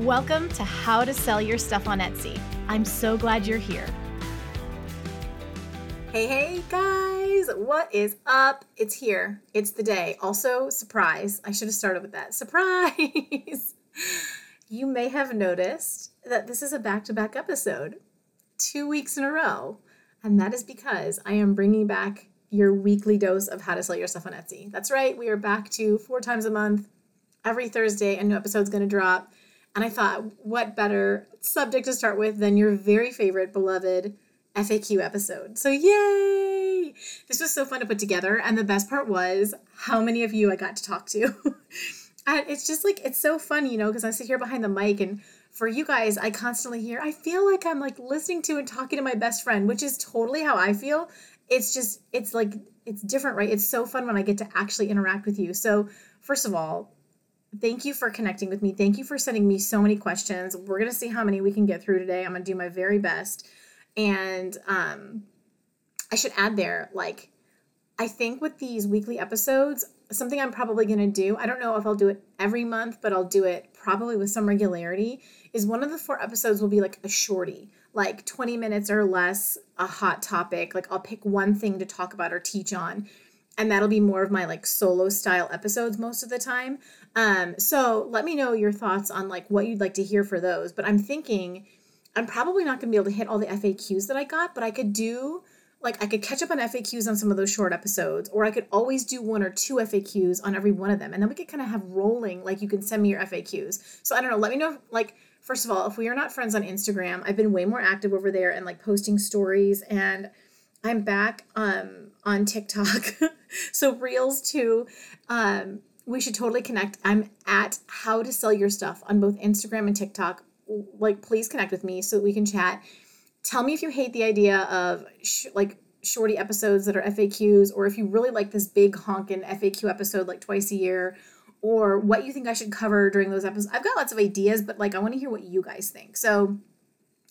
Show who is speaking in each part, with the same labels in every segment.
Speaker 1: Welcome to How to Sell Your Stuff on Etsy. I'm so glad you're here.
Speaker 2: Hey, hey, guys, what is up? It's here. It's the day. Also, surprise. I should have started with that. Surprise! you may have noticed that this is a back to back episode, two weeks in a row. And that is because I am bringing back your weekly dose of how to sell your stuff on Etsy. That's right, we are back to four times a month. Every Thursday, a new episode's gonna drop. And I thought, what better subject to start with than your very favorite, beloved FAQ episode? So, yay! This was so fun to put together. And the best part was how many of you I got to talk to. and it's just like, it's so fun, you know, because I sit here behind the mic and for you guys, I constantly hear, I feel like I'm like listening to and talking to my best friend, which is totally how I feel. It's just, it's like, it's different, right? It's so fun when I get to actually interact with you. So, first of all, thank you for connecting with me. Thank you for sending me so many questions. We're going to see how many we can get through today. I'm going to do my very best. And um, I should add there, like, I think with these weekly episodes, something I'm probably going to do, I don't know if I'll do it every month, but I'll do it probably with some regularity, is one of the four episodes will be like a shorty, like 20 minutes or less, a hot topic. Like, I'll pick one thing to talk about or teach on and that'll be more of my like solo style episodes most of the time. Um, so let me know your thoughts on like what you'd like to hear for those. But I'm thinking I'm probably not going to be able to hit all the FAQs that I got, but I could do like I could catch up on FAQs on some of those short episodes, or I could always do one or two FAQs on every one of them, and then we could kind of have rolling. Like you can send me your FAQs. So I don't know. Let me know. Like first of all, if we are not friends on Instagram, I've been way more active over there and like posting stories and I'm back um, on TikTok. so Reels too. Um, we should totally connect. I'm at how to sell your stuff on both Instagram and TikTok. Like, please connect with me so we can chat. Tell me if you hate the idea of sh- like shorty episodes that are FAQs, or if you really like this big honkin' FAQ episode like twice a year, or what you think I should cover during those episodes. I've got lots of ideas, but like I want to hear what you guys think. So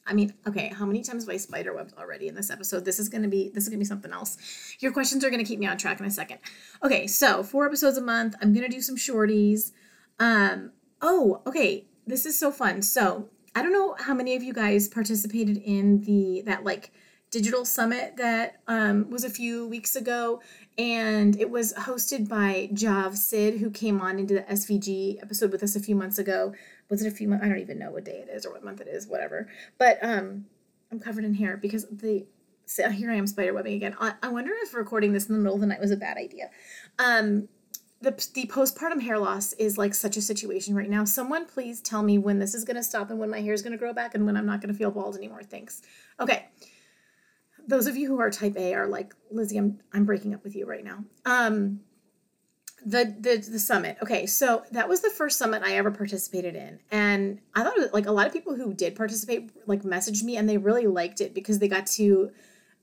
Speaker 2: I mean, okay, how many times have I spider webbed already in this episode? This is gonna be this is gonna be something else. Your questions are gonna keep me on track in a second. Okay, so four episodes a month. I'm gonna do some shorties. Um, oh, okay, this is so fun. So I don't know how many of you guys participated in the that like digital summit that um, was a few weeks ago, and it was hosted by Jav Sid, who came on into the SVG episode with us a few months ago was it a few months? I don't even know what day it is or what month it is, whatever. But um, I'm covered in hair because the so here I am spider webbing again. I, I wonder if recording this in the middle of the night was a bad idea. Um, the the postpartum hair loss is like such a situation right now. Someone please tell me when this is going to stop and when my hair is going to grow back and when I'm not going to feel bald anymore. Thanks. Okay. Those of you who are type A are like, Lizzie, I'm I'm breaking up with you right now. Um the the the summit. Okay, so that was the first summit I ever participated in, and I thought was, like a lot of people who did participate like messaged me and they really liked it because they got to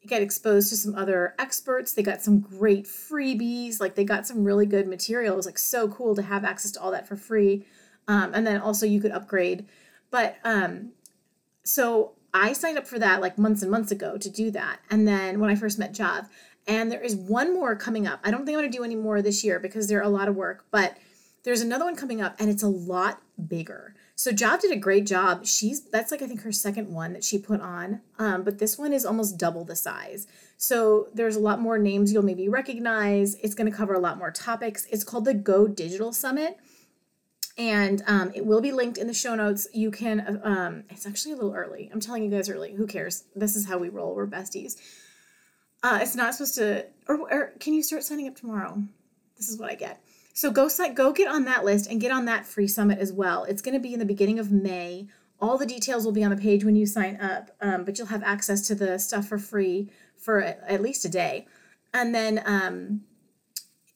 Speaker 2: get exposed to some other experts. They got some great freebies, like they got some really good material. It was like so cool to have access to all that for free, um, and then also you could upgrade. But um, so I signed up for that like months and months ago to do that, and then when I first met Jav, and there is one more coming up. I don't think I'm going to do any more this year because they're a lot of work, but there's another one coming up and it's a lot bigger. So Job did a great job. She's that's like I think her second one that she put on. Um, but this one is almost double the size. So there's a lot more names you'll maybe recognize. It's going to cover a lot more topics. It's called the Go Digital Summit. And um, it will be linked in the show notes. You can, um, it's actually a little early. I'm telling you guys early. Who cares? This is how we roll. We're besties Uh, it's not supposed to, or, or can you start signing up tomorrow? This is what I get. So go go get on that list and get on that free summit as well. It's going to be in the beginning of May. All the details will be on the page when you sign up, um, but you'll have access to the stuff for free for at least a day. And then um,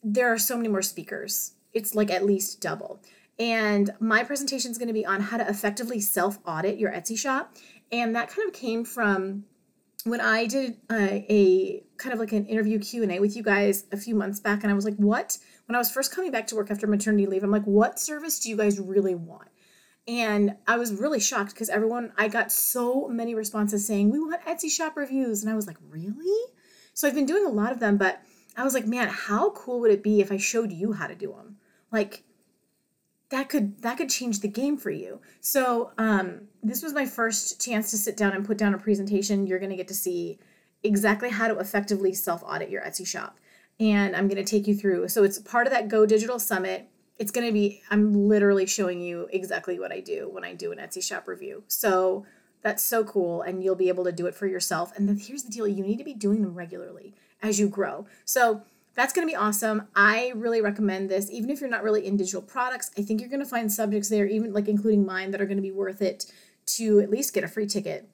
Speaker 2: there are so many more speakers. It's like at least double. And my presentation is going to be on how to effectively self audit your Etsy shop. And that kind of came from when I did uh, a kind of like an interview Q and A with you guys a few months back, and I was like, "What?" When I was first coming back to work after maternity leave, I'm like, "What service do you guys really want?" And I was really shocked because everyone, I got so many responses saying, "We want Etsy shop reviews," and I was like, "Really?" So I've been doing a lot of them, but I was like, "Man, how cool would it be if I showed you how to do them?" Like that could that could change the game for you. So um, this was my first chance to sit down and put down a presentation. You're going to get to see exactly how to effectively self audit your Etsy shop, and I'm going to take you through. So it's part of that Go Digital Summit. It's going to be I'm literally showing you exactly what I do when I do an Etsy shop review. So that's so cool, and you'll be able to do it for yourself. And then here's the deal: you need to be doing them regularly as you grow. So that's going to be awesome. I really recommend this, even if you're not really in digital products. I think you're going to find subjects there, even like including mine, that are going to be worth it to at least get a free ticket.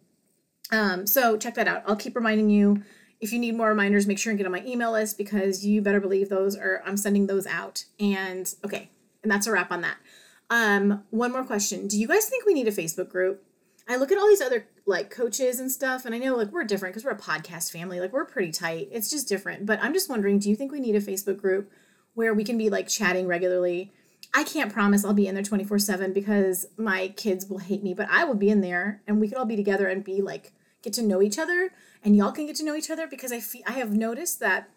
Speaker 2: Um, so check that out. I'll keep reminding you. If you need more reminders, make sure and get on my email list because you better believe those are I'm sending those out. And okay, and that's a wrap on that. Um, one more question. Do you guys think we need a Facebook group? I look at all these other like coaches and stuff, and I know like we're different because we're a podcast family. Like we're pretty tight. It's just different. But I'm just wondering, do you think we need a Facebook group where we can be like chatting regularly? I can't promise I'll be in there 24 7 because my kids will hate me, but I will be in there and we could all be together and be like, get to know each other and y'all can get to know each other because I feel I have noticed that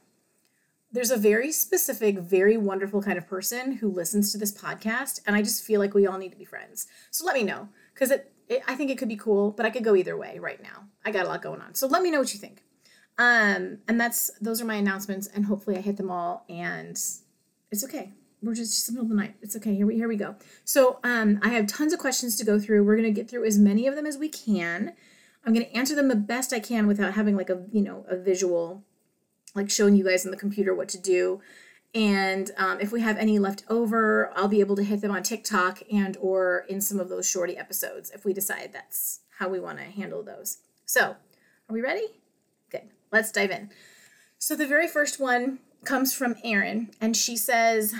Speaker 2: there's a very specific, very wonderful kind of person who listens to this podcast. And I just feel like we all need to be friends. So let me know because it it, I think it could be cool, but I could go either way right now. I got a lot going on. So let me know what you think. Um, and that's those are my announcements, and hopefully I hit them all. And it's okay. We're just just the middle of the night. It's okay. Here we here we go. So um, I have tons of questions to go through. We're gonna get through as many of them as we can. I'm gonna answer them the best I can without having like a you know a visual, like showing you guys on the computer what to do and um, if we have any left over i'll be able to hit them on tiktok and or in some of those shorty episodes if we decide that's how we want to handle those. So are we ready? Good. Let's dive in. So the very first one comes from erin and she says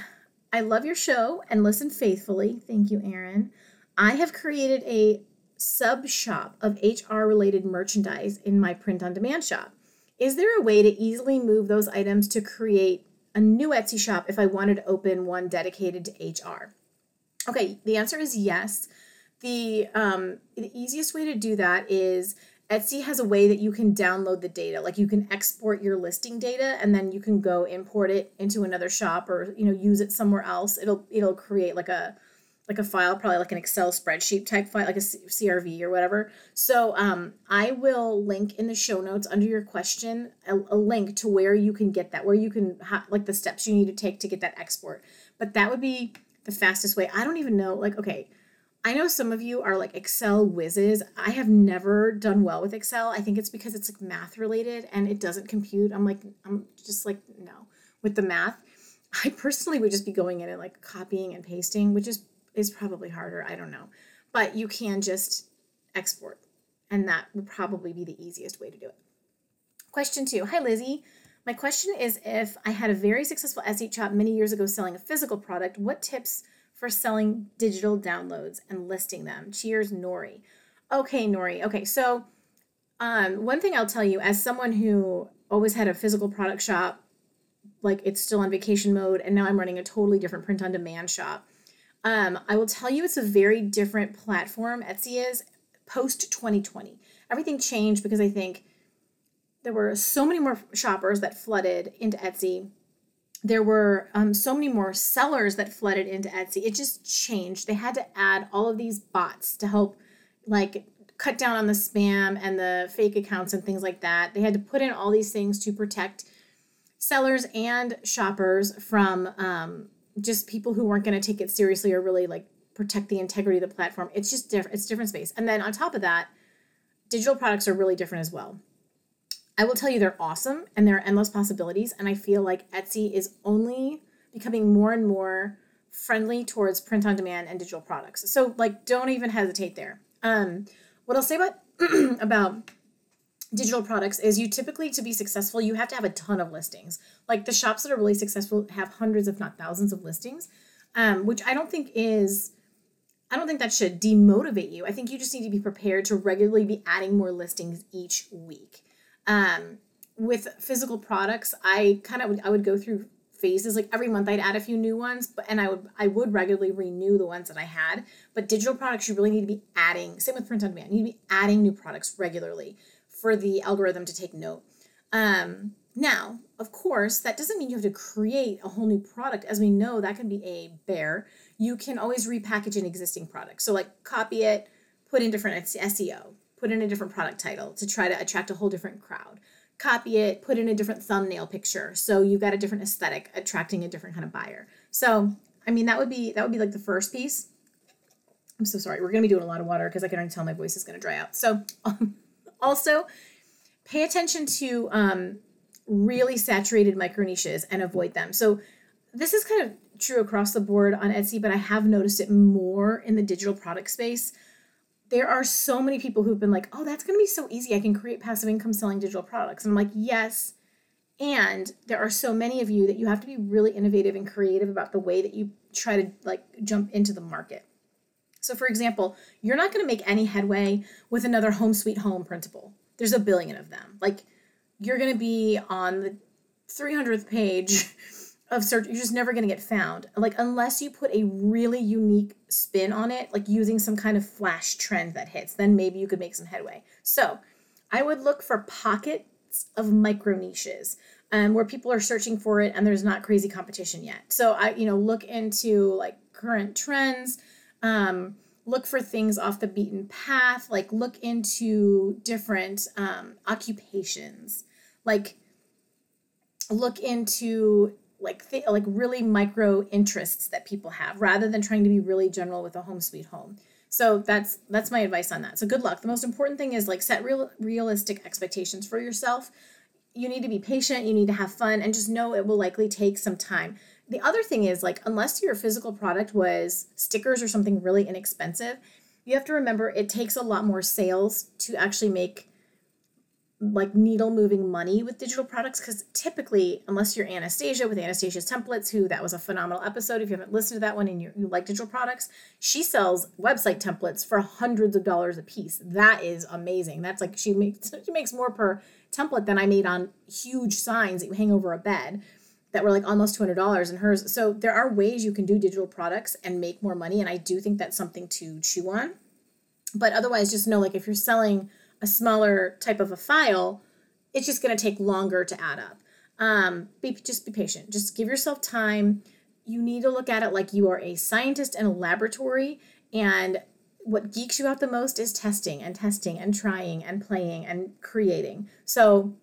Speaker 2: i love your show and listen faithfully. Thank you erin. I have created a sub shop of hr related merchandise in my print on demand shop. Is there a way to easily move those items to create a new Etsy shop if I wanted to open one dedicated to HR? Okay, the answer is yes. The um, the easiest way to do that is Etsy has a way that you can download the data. Like you can export your listing data and then you can go import it into another shop or you know use it somewhere else. It'll it'll create like a like a file, probably like an Excel spreadsheet type file, like a CSV or whatever. So um, I will link in the show notes under your question a, a link to where you can get that, where you can ha- like the steps you need to take to get that export. But that would be the fastest way. I don't even know. Like, okay, I know some of you are like Excel whizzes. I have never done well with Excel. I think it's because it's like math related and it doesn't compute. I'm like, I'm just like no with the math. I personally would just be going in and like copying and pasting, which is is probably harder. I don't know. But you can just export, and that would probably be the easiest way to do it. Question two Hi, Lizzie. My question is if I had a very successful Etsy shop many years ago selling a physical product, what tips for selling digital downloads and listing them? Cheers, Nori. Okay, Nori. Okay, so um, one thing I'll tell you as someone who always had a physical product shop, like it's still on vacation mode, and now I'm running a totally different print on demand shop. Um, I will tell you it's a very different platform, Etsy is, post 2020. Everything changed because I think there were so many more shoppers that flooded into Etsy. There were um, so many more sellers that flooded into Etsy. It just changed. They had to add all of these bots to help, like, cut down on the spam and the fake accounts and things like that. They had to put in all these things to protect sellers and shoppers from um, just people who weren't going to take it seriously or really like protect the integrity of the platform. It's just different. It's different space. And then on top of that, digital products are really different as well. I will tell you they're awesome and there are endless possibilities. And I feel like Etsy is only becoming more and more friendly towards print on demand and digital products. So like don't even hesitate there. Um, what I'll say about about digital products is you typically to be successful you have to have a ton of listings. Like the shops that are really successful have hundreds if not thousands of listings um, which i don't think is i don't think that should demotivate you. I think you just need to be prepared to regularly be adding more listings each week. Um, with physical products i kind of i would go through phases. Like every month i'd add a few new ones but and i would i would regularly renew the ones that i had. But digital products you really need to be adding same with print on demand you need to be adding new products regularly for the algorithm to take note um, now of course that doesn't mean you have to create a whole new product as we know that can be a bear you can always repackage an existing product so like copy it put in different seo put in a different product title to try to attract a whole different crowd copy it, put in a different thumbnail picture. So you've got a different aesthetic attracting a different kind of buyer. So, I mean, that would be that would be like the first piece. I'm so sorry. We're to be doing a lot of water because I can already tell my voice is to dry out. So, um, also pay attention to um, really saturated micro niches and avoid them. So, this is kind of true across the board on Etsy, but I have noticed it more in the digital product space there are so many people who've been like, oh, that's going to be so easy. I can create passive income selling digital products. And I'm like, yes. And there are so many of you that you have to be really innovative and creative about the way that you try to like jump into the market. So, for example, you're not going to make any headway with another home sweet home principle. There's a billion of them. Like, you're going to be on the 300th page of search you're just never going to get found like unless you put a really unique spin on it like using some kind of flash trend that hits then maybe you could make some headway so i would look for pockets of micro niches um, where people are searching for it and there's not crazy competition yet so i you know look into like current trends um, look for things off the beaten path like look into different um, occupations. Like look into like th- like really micro interests that people have rather than trying to be really general with a home sweet home. So that's that's my advice on that. So good luck. The most important thing is like set real realistic expectations for yourself. You need to be patient you need to have fun and just know it will likely take some time the other thing is like unless your physical product was stickers or something really inexpensive you have to remember it takes a lot more sales to actually make like needle moving money with digital products because typically unless you're anastasia with anastasia's templates who that was a phenomenal episode if you haven't listened to that one and you, you like digital products she sells website templates for hundreds of dollars a piece. That is amazing. That's like she makes she makes more per template than i made on huge signs that you hang over a bed that were like almost $200 in hers so there are ways you can do digital products and make more money and i do think that's something to chew on but otherwise just know like if you're selling a smaller type of a file, it's just going to take longer to add up. Um, be just be patient. Just give yourself time. You need to look at it like you are a scientist in a laboratory, and what geeks you out the most is testing and testing and trying and playing and creating. So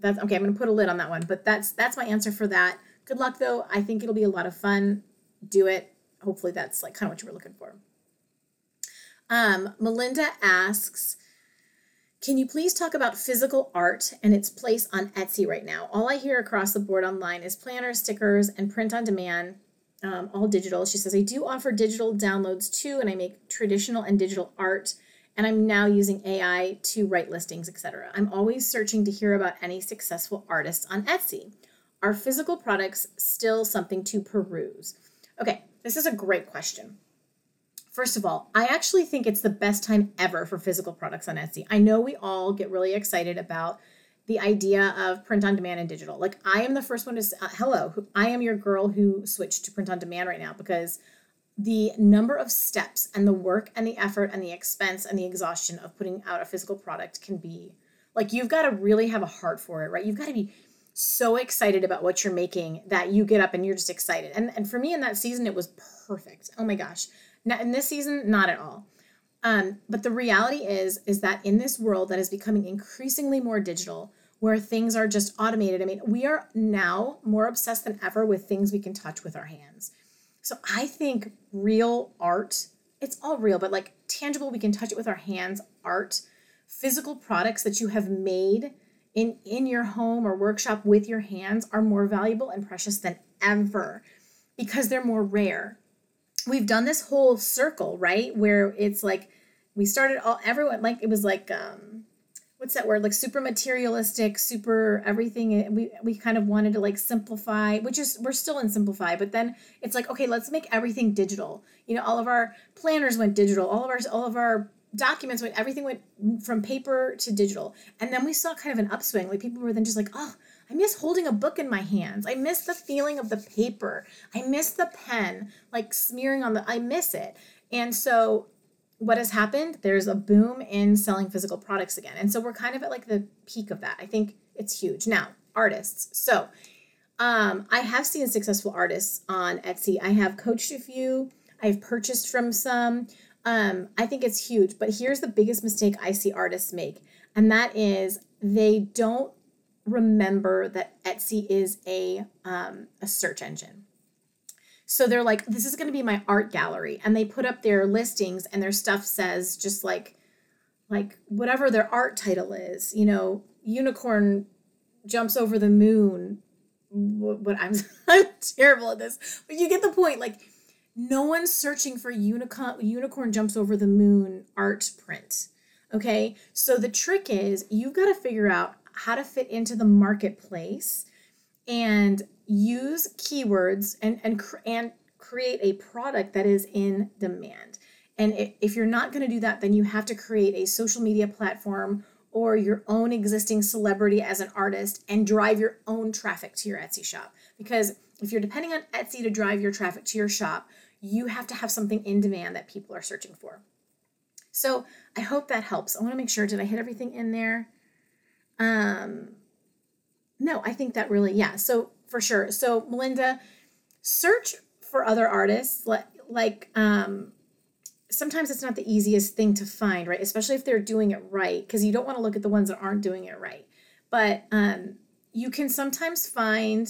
Speaker 2: that's okay. I'm going to put a lid on that one, but that's that's my answer for that. Good luck though. I think it'll be a lot of fun. Do it. Hopefully that's like kind of what you were looking for. Um, Melinda asks, can you please talk about physical art and its place on Etsy right now? All I hear across the board online is planners, stickers, and print on demand, um, all digital. She says, I do offer digital downloads too, and I make traditional and digital art, and I'm now using AI to write listings, etc. I'm always searching to hear about any successful artists on Etsy. Are physical products still something to peruse? Okay, this is a great question. First of all, I actually think it's the best time ever for physical products on Etsy. I know we all get really excited about the idea of print on demand and digital. Like I am the first one to uh, hello, I am your girl who switched to print on demand right now because the number of steps and the work and the effort and the expense and the exhaustion of putting out a physical product can be like you've got to really have a heart for it, right? You've got to be so excited about what you're making that you get up and you're just excited. And and for me in that season it was perfect. Oh my gosh. Now, in this season, not at all. Um, but the reality is, is that in this world that is becoming increasingly more digital, where things are just automated, I mean, we are now more obsessed than ever with things we can touch with our hands. So I think real art, it's all real, but like tangible, we can touch it with our hands, art, physical products that you have made in in your home or workshop with your hands are more valuable and precious than ever because they're more rare. We've done this whole circle, right? Where it's like we started all everyone like it was like um what's that word like super materialistic super everything eh, we we kind of wanted to like simplify which is we're still in simplify but then it's like okay let's make everything digital. You know all of our planners went digital all of our all of our documents went everything went from paper to digital. And then we saw kind of an upswing. Like people were then just like oh i miss holding a book in my hands. I miss the feeling of the paper. I miss the pen like smearing on the i miss it. And so what has happened there's a boom in selling physical products again. And so we're kind of at like the peak of that. I think it's huge. Now artists. So um, i have seen successful artists on etsy. I have coached a few. I've purchased from some. Um, I think it's huge. But here's the biggest mistake I see artists make, and that is they don't remember that Etsy is a um, a search engine. So they're like, this is going to be my art gallery, and they put up their listings, and their stuff says just like, like whatever their art title is, you know, unicorn jumps over the moon. What, I'm I'm terrible at this, but you get the point. Like no one's searching for unicorn unicorn jumps over the moon art print. Okay? So the trick is you've got to figure out how to fit into the marketplace and use keywords and and and create a product that is in demand. And if you're not going to do that, then you have to create a social media platform or your own existing celebrity as an artist and drive your own traffic to your Etsy shop. Because if you're depending on Etsy to drive your traffic to your shop, you have to have something in demand that people are searching for. So I hope that helps. I want to make sure, did I hit everything in there? Um, no, I think that really, yeah. So for sure. So Melinda, search for other artists like, like um, sometimes it's not the easiest thing to find, right? Especially if they're doing it right, because you don't want to look at the ones that aren't doing it right. But um, you can sometimes find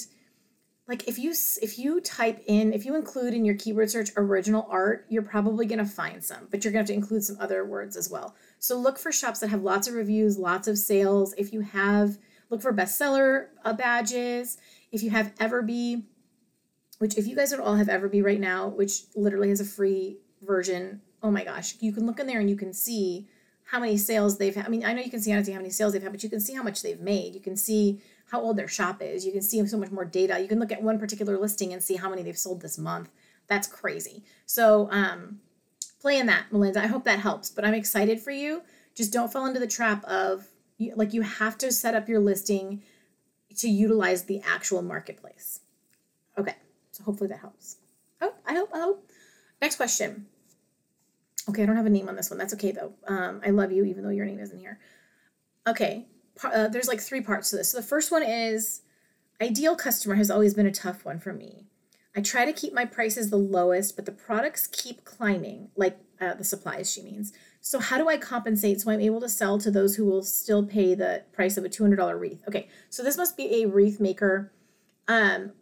Speaker 2: like if you if you type in if you include in your keyword search original art you're probably going to find some but you're going to have to include some other words as well so look for shops that have lots of reviews lots of sales if you have look for bestseller uh, badges if you have everbee which if you guys would all have everbee right now which literally has a free version oh my gosh you can look in there and you can see how many sales they've had i mean i know you can see honestly how many sales they've had but you can see how much they've made you can see how old their shop is. You can see so much more data. You can look at one particular listing and see how many they've sold this month. That's crazy. So um, play in that, Melinda. I hope that helps. But I'm excited for you. Just don't fall into the trap of like you have to set up your listing to utilize the actual marketplace. Okay, so hopefully that helps. Oh, I hope. I hope. Next question. Okay, I don't have a name on this one. That's okay though. Um, I love you, even though your name isn't here. Okay, uh, there's like three parts to this. So the first one is ideal customer has always been a tough one for me. I try to keep my prices the lowest, but the products keep climbing, like uh, the supplies, she means. So, how do I compensate so I'm able to sell to those who will still pay the price of a $200 wreath? Okay, so this must be a wreath maker. Um,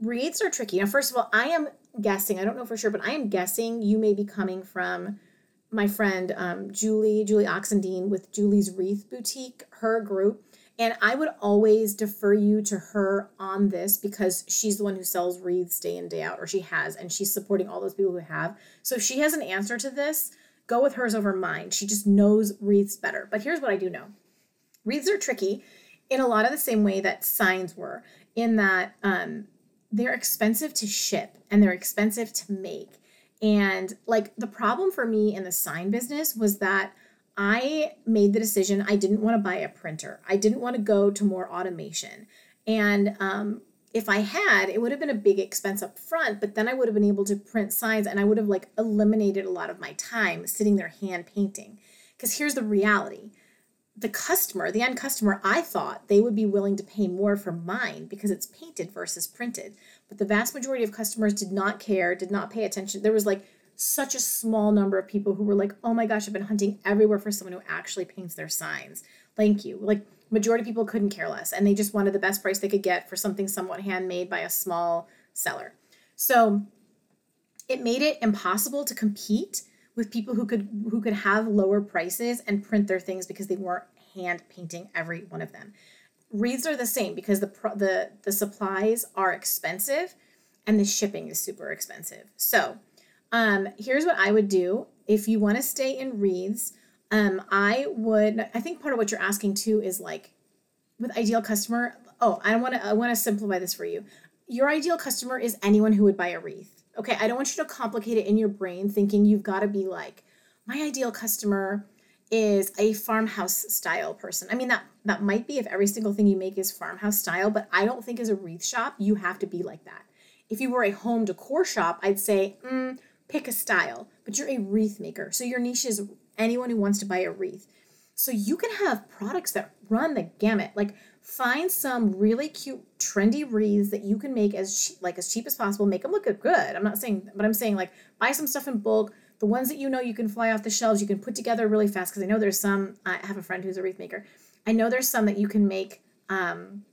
Speaker 2: wreaths are tricky. Now, first of all, I am guessing, I don't know for sure, but I am guessing you may be coming from my friend um, Julie, Julie Oxendine with Julie's Wreath Boutique, her group. And I would always defer you to her on this because she's the one who sells wreaths day in, day out, or she has, and she's supporting all those people who have. So if she has an answer to this, go with hers over mine. She just knows wreaths better. But here's what I do know wreaths are tricky in a lot of the same way that signs were, in that um, they're expensive to ship and they're expensive to make. And like the problem for me in the sign business was that I made the decision I didn't want to buy a printer. I didn't want to go to more automation. And um, if I had, it would have been a big expense up front, but then I would have been able to print signs and I would have like eliminated a lot of my time sitting there hand painting. Because here's the reality the customer, the end customer, I thought they would be willing to pay more for mine because it's painted versus printed. But the vast majority of customers did not care, did not pay attention. There was like such a small number of people who were like, oh my gosh, I've been hunting everywhere for someone who actually paints their signs. Thank you. Like, majority of people couldn't care less and they just wanted the best price they could get for something somewhat handmade by a small seller. So it made it impossible to compete with people who could who could have lower prices and print their things because they weren't hand painting every one of them. wreaths are the same because the the the supplies are expensive and the shipping is super expensive. So, um, here's what I would do if you want to stay in wreaths. Um, I would. I think part of what you're asking too is like with ideal customer. Oh, I want to. I want to simplify this for you. Your ideal customer is anyone who would buy a wreath. Okay, I don't want you to complicate it in your brain thinking you've got to be like my ideal customer is a farmhouse style person. I mean that that might be if every single thing you make is farmhouse style, but I don't think as a wreath shop you have to be like that. If you were a home decor shop, I'd say mm, pick a style, but you're a wreath maker, so your niche is anyone who wants to buy a wreath. So you can have products that run the gamut. Like find some really cute trendy wreaths that you can make as like as cheap as possible. Make them look good. I'm not saying, but I'm saying like buy some stuff in bulk the ones that you know you can fly off the shelves, you can put together really fast. Because I know there's some. I have a friend who's a wreath maker. I know there's some that you can make um,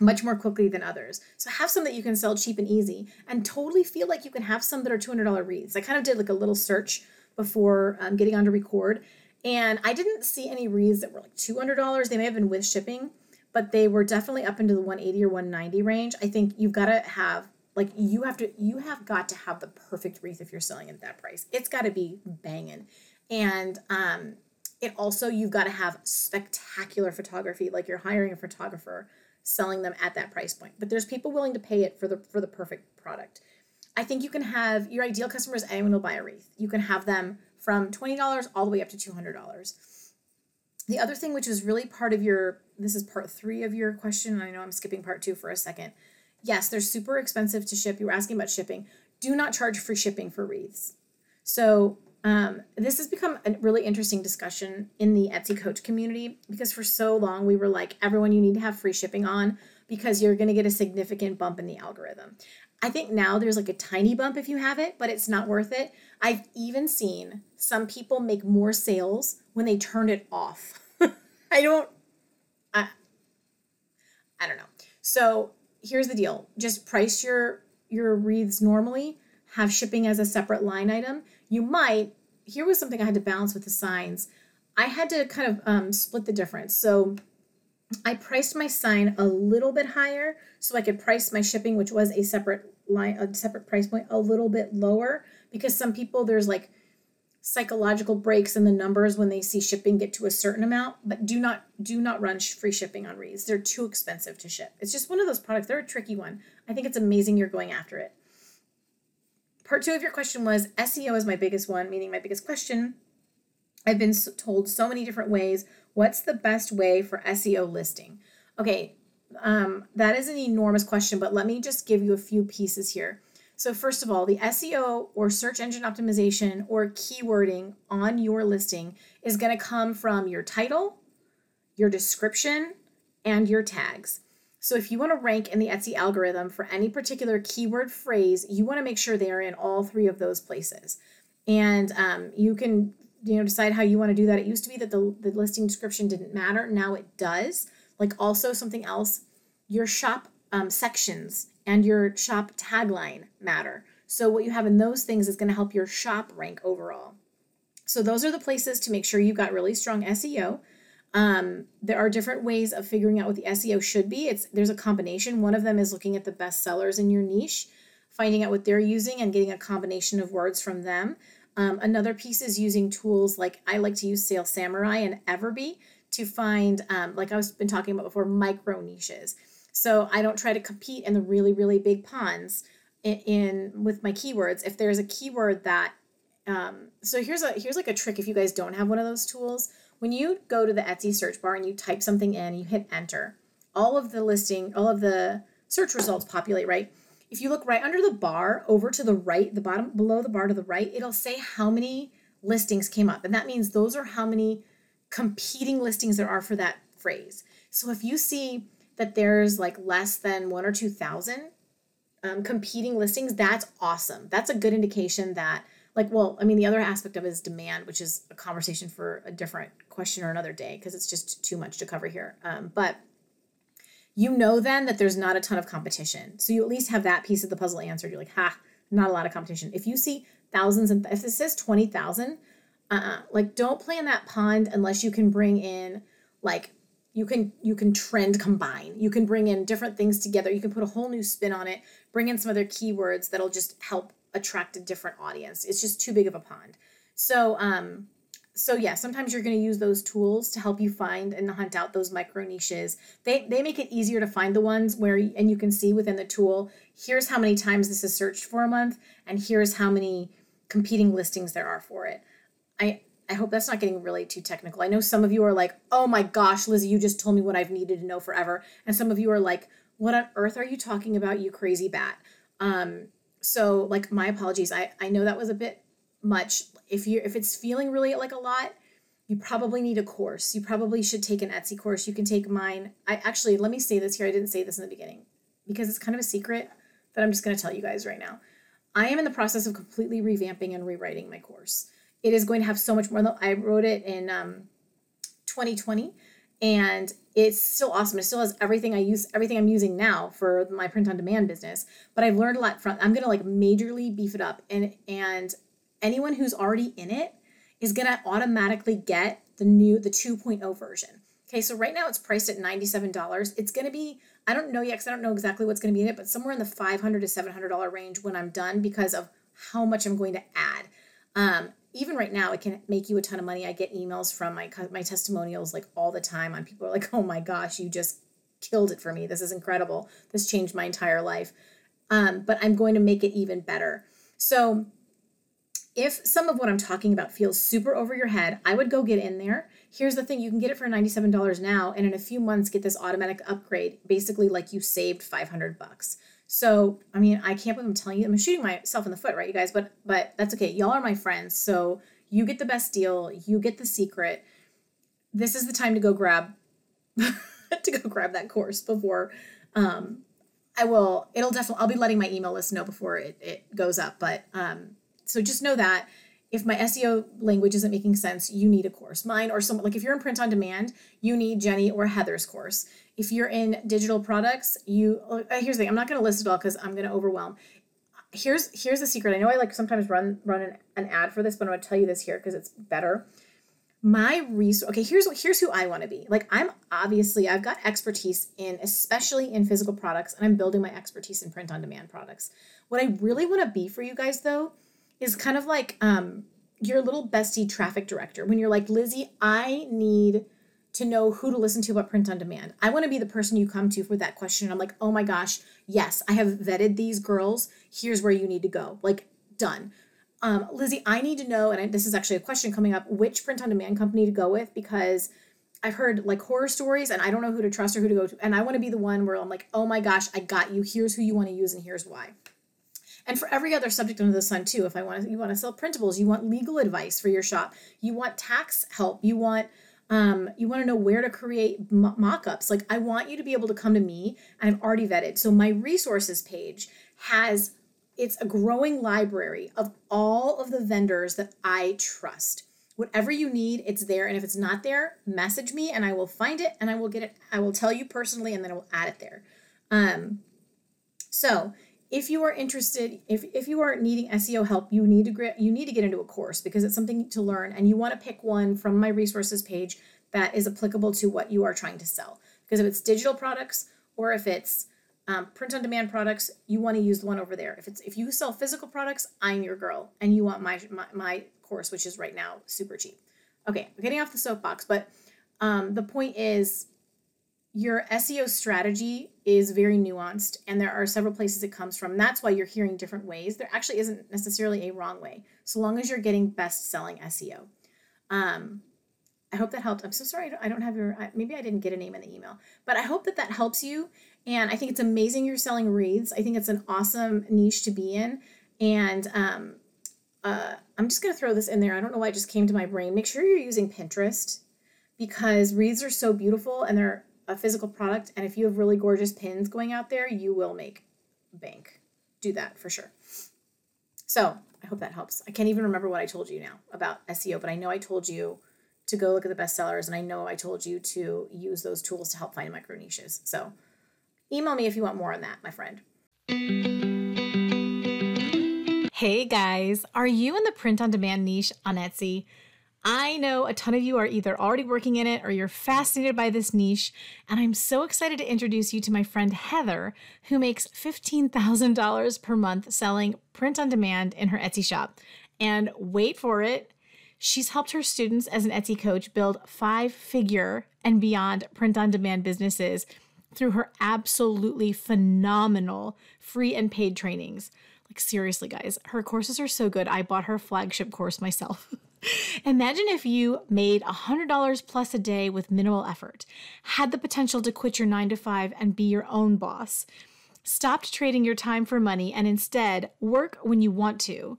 Speaker 2: much more quickly than others. So have some that you can sell cheap and easy, and totally feel like you can have some that are two hundred dollar wreaths. I kind of did like a little search before um, getting on to record, and I didn't see any wreaths that were like two hundred dollars. They may have been with shipping, but they were definitely up into the one eighty or one ninety range. I think you've got to have like you have to you have got to have the perfect wreath if you're selling at that price. It's got to be banging. And um it also you've got to have spectacular photography like you're hiring a photographer selling them at that price point. But there's people willing to pay it for the for the perfect product. I think you can have your ideal customers anyone will buy a wreath. You can have them from $20 all the way up to $200. The other thing which is really part of your this is part 3 of your question. I know I'm skipping part 2 for a second yes, they're super expensive to ship. You were asking about shipping. Do not charge free shipping for wreaths. So um, this has become a really interesting discussion in the Etsy coach community because for so long we were like, everyone, you need to have free shipping on because you're going to get a significant bump in the algorithm. I think now there's like a tiny bump if you have it, but it's not worth it. I've even seen some people make more sales when they turned it off. I don't, I, I don't know. So here's the deal just price your your wreaths normally have shipping as a separate line item you might here was something i had to balance with the signs i had to kind of um, split the difference so i priced my sign a little bit higher so i could price my shipping which was a separate line a separate price point a little bit lower because some people there's like psychological breaks in the numbers when they see shipping get to a certain amount but do not do not run free shipping on wreaths they're too expensive to ship. It's just one of those products. They're a tricky one. I think it's amazing you're going after it. Part two of your question was seo is my biggest one meaning my biggest question. I've been told so many different ways what's the best way for seo listing okay um, that is an enormous question but let me just give you a few pieces here so, first of all, the SEO or search engine optimization or keywording on your listing is going to come from your title, your description, and your tags. So, if you want to rank in the Etsy algorithm for any particular keyword phrase, you want to make sure they are in all three of those places. And um, you can you know decide how you want to do that. It used to be that the, the listing description didn't matter. Now it does. Like also something else, your shop um, sections and your shop tagline matter. So, what you have in those things is going to help your shop rank overall. So, those are the places to make sure you've got really strong SEO. Um, there are different ways of figuring out what the SEO should be. It's there's a combination. One of them is looking at the best sellers in your niche, finding out what they're using and getting a combination of words from them. Um, another piece is using tools like I like to use Sales Samurai and Everbee to find, um, like I was been talking about before, micro niches. So I don't try to compete in the really, really big ponds in, in with my keywords. If there's a keyword that um, so here's a here's like a trick if you guys don't have one of those tools. When you go to the Etsy search bar and you type something in, you hit enter. All of the listing, all of the search results populate, right? If you look right under the bar over to the right, the bottom below the bar to the right, it'll say how many listings came up. And that means those are how many competing listings there are for that phrase. So if you see that there's like less than one or 2,000 um, competing listings, that's awesome. That's a good indication that, like, well, I mean, the other aspect of it is demand, which is a conversation for a different question or another day because it's just too much to cover here. Um, but you know then that there's not a ton of competition. So you at least have that piece of the puzzle answered. You're like, ha, not a lot of competition. If you see thousands and if it says 20,000, uh-uh, like don't play in that pond unless you can bring in like you can you can trend combine you can bring in different things together you can put a whole new spin on it bring in some other keywords that'll just help attract a different audience it's just too big of a pond so um so yeah sometimes you're going to use those tools to help you find and hunt out those micro niches they they make it easier to find the ones where and you can see within the tool here's how many times this is searched for a month and here's how many competing listings there are for it i I hope that's not getting really too technical. I know some of you are like, oh my gosh, Lizzie, you just told me what I've needed to know forever. And some of you are like, what on earth are you talking about, you crazy bat? Um, so like my apologies. I, I know that was a bit much. If you if it's feeling really like a lot, you probably need a course. You probably should take an Etsy course. You can take mine. I actually let me say this here. I didn't say this in the beginning because it's kind of a secret that I'm just going to tell you guys right now. I am in the process of completely revamping and rewriting my course it is going to have so much more. I wrote it in um, 2020 and it's still awesome. It still has everything I use, everything I'm using now for my print on demand business. But I've learned a lot from. I'm gonna like majorly beef it up, and and anyone who's already in it is gonna automatically get the new the 2.0 version. Okay, so right now it's priced at $97. It's gonna be I don't know yet because I don't know exactly what's gonna be in it, but somewhere in the 500 to $700 range when I'm done because of how much I'm going to add. Um, even right now it can make you a ton of money i get emails from my my testimonials like all the time on people are like oh my gosh you just killed it for me this is incredible this changed my entire life um, but i'm going to make it even better so if some of what i'm talking about feels super over your head i would go get in there here's the thing you can get it for $97 now and in a few months get this automatic upgrade basically like you saved 500 bucks so, I mean, I can't believe I'm telling you, I'm shooting myself in the foot, right, you guys? But but that's okay. Y'all are my friends, so you get the best deal. You get the secret. This is the time to go grab to go grab that course before um, I will. It'll definitely. I'll be letting my email list know before it it goes up. But um, so just know that if my SEO language isn't making sense, you need a course. Mine or some like if you're in print on demand, you need Jenny or Heather's course. If you're in digital products, you uh, here's the thing. I'm not going to list it all because I'm going to overwhelm. Here's here's the secret. I know I like sometimes run run an, an ad for this, but I'm going to tell you this here because it's better. My resource. Okay, here's here's who I want to be. Like I'm obviously I've got expertise in especially in physical products, and I'm building my expertise in print on demand products. What I really want to be for you guys though is kind of like um your little bestie traffic director when you're like Lizzie, I need to know who to listen to about print on demand. I want to be the person you come to for that question. I'm like, oh my gosh, yes, I have vetted these girls. Here's where you need to go. Like, done. Um, Lizzie, I need to know, and I, this is actually a question coming up, which print on demand company to go with because I've heard like horror stories and I don't know who to trust or who to go to. And I want to be the one where I'm like, oh my gosh, I got you. Here's who you want to use and here's why. And for every other subject under the sun too, if I want to, you want to sell printables, you want legal advice for your shop, you want tax help, you want um, you want to know where to create mock-ups. Like i want you to be able to come to me and i've already vetted. So my resources page has it's a growing library of all of the vendors that i trust. Whatever you need it's there and if it's not there message me and i will find it and i will get it i will tell you personally and then i will add it there. Um, so if you are interested if, if you are needing seo help you need to get you need to get into a course because it's something to learn and you want to pick one from my resources page that is applicable to what you are trying to sell. Because if it's digital products or if it's um, print on demand products you want to use the one over there. If it's if you sell physical products i'm your girl and you want my my, my course which is right now super cheap. Okay i'm getting off the soapbox but um, the point is your SEO strategy is very nuanced and there are several places it comes from. That's why you're hearing different ways. There actually isn't necessarily a wrong way, so long as you're getting best selling SEO. Um, I hope that helped. I'm so sorry I don't have your, maybe I didn't get a name in the email, but I hope that that helps you. And I think it's amazing you're selling wreaths. I think it's an awesome niche to be in. And um, uh, I'm just going to throw this in there. I don't know why it just came to my brain. Make sure you're using Pinterest because wreaths are so beautiful and they're a physical product. And if you have really gorgeous pins going out there, you will make bank. Do that for sure. So I hope that helps. I can't even remember what I told you now about SEO, but I know I told you to go look at the bestsellers, and I know I told you to use those tools to help find micro niches. So email me if you want more on that, my friend.
Speaker 1: Hey guys, are you in the print on demand niche on Etsy? I know a ton of you are either already working in it or you're fascinated by this niche, and I'm so excited to introduce you to my friend Heather, who makes $15,000 per month selling print on demand in her Etsy shop. And wait for it, she's helped her students as an Etsy coach build five figure and beyond print on demand businesses through her absolutely phenomenal free and paid trainings. Like, seriously, guys, her courses are so good. I bought her flagship course myself. Imagine if you made $100 plus a day with minimal effort, had the potential to quit your nine to five and be your own boss, stopped trading your time for money, and instead work when you want to.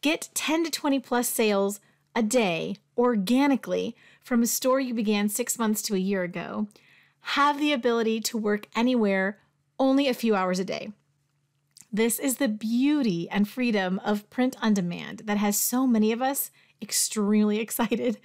Speaker 1: Get 10 to 20 plus sales a day organically from a store you began six months to a year ago. Have the ability to work anywhere, only a few hours a day. This is the beauty and freedom of print on demand that has so many of us extremely excited.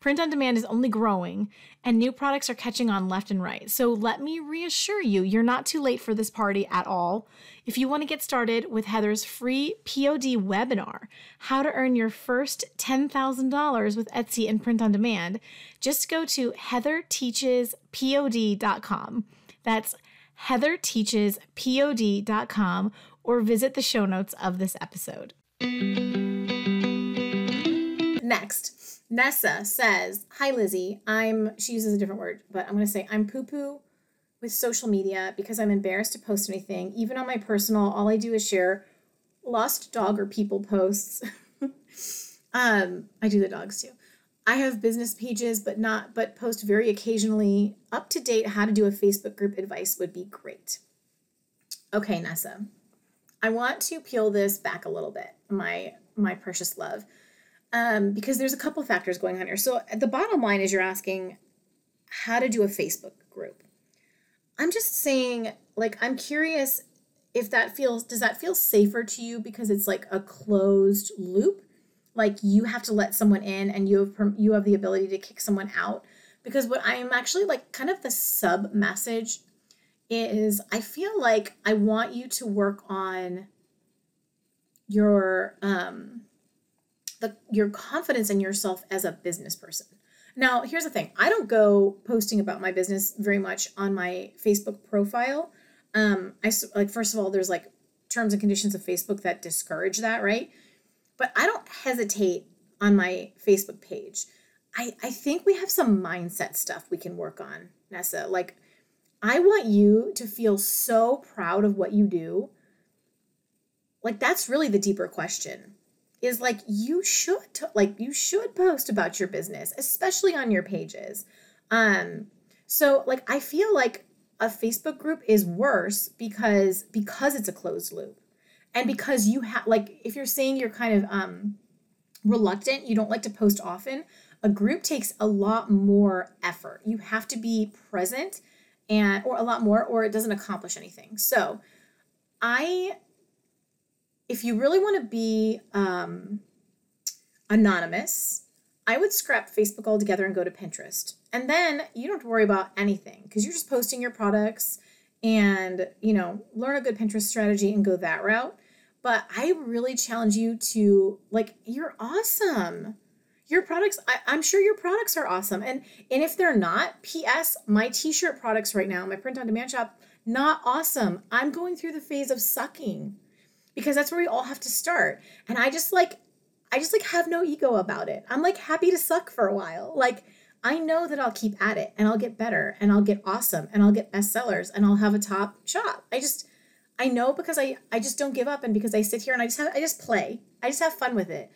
Speaker 1: Print on demand is only growing, and new products are catching on left and right. So let me reassure you, you're not too late for this party at all. If you want to get started with Heather's free POD webinar, How to Earn Your First $10,000 with Etsy and Print on Demand, just go to heatherteachespod.com. That's heatherteachespod.com or visit the show notes of this episode.
Speaker 2: Next, Nessa says, Hi Lizzie, I'm, she uses a different word, but I'm going to say, I'm poo poo with social media because I'm embarrassed to post anything. Even on my personal, all I do is share lost dog or people posts. um, I do the dogs too. I have business pages, but not, but post very occasionally. Up to date, how to do a Facebook group advice would be great. Okay, Nessa. I want to peel this back a little bit, my my precious love, um, because there's a couple factors going on here. So the bottom line is you're asking how to do a Facebook group. I'm just saying, like, I'm curious if that feels does that feel safer to you because it's like a closed loop, like you have to let someone in and you have you have the ability to kick someone out. Because what I'm actually like, kind of the sub message is I feel like I want you to work on your um the your confidence in yourself as a business person. Now, here's the thing. I don't go posting about my business very much on my Facebook profile. Um I like first of all there's like terms and conditions of Facebook that discourage that, right? But I don't hesitate on my Facebook page. I I think we have some mindset stuff we can work on, Nessa. Like I want you to feel so proud of what you do. Like that's really the deeper question. Is like you should like you should post about your business, especially on your pages. Um so like I feel like a Facebook group is worse because because it's a closed loop. And because you have like if you're saying you're kind of um reluctant, you don't like to post often, a group takes a lot more effort. You have to be present and or a lot more or it doesn't accomplish anything so i if you really want to be um, anonymous i would scrap facebook altogether and go to pinterest. And then you don't have to worry about anything because you're just posting your products and you know learn a good pinterest strategy and go that route. But i really challenge you to like you're awesome. Your products I, am sure your products are awesome. And and if they're not ps my t-shirt products right now my print on demand shop not awesome. I'm going through the phase of sucking because that's where we all have to start. And i just like i just like have no ego about it. I'm like happy to suck for a while. Like i know that i'll keep at it and i'll get better and i'll get awesome and i'll get bestsellers and i'll have a top shop. I just i know because i i just don't give up and because i sit here and i just have i just play. I just have fun with it.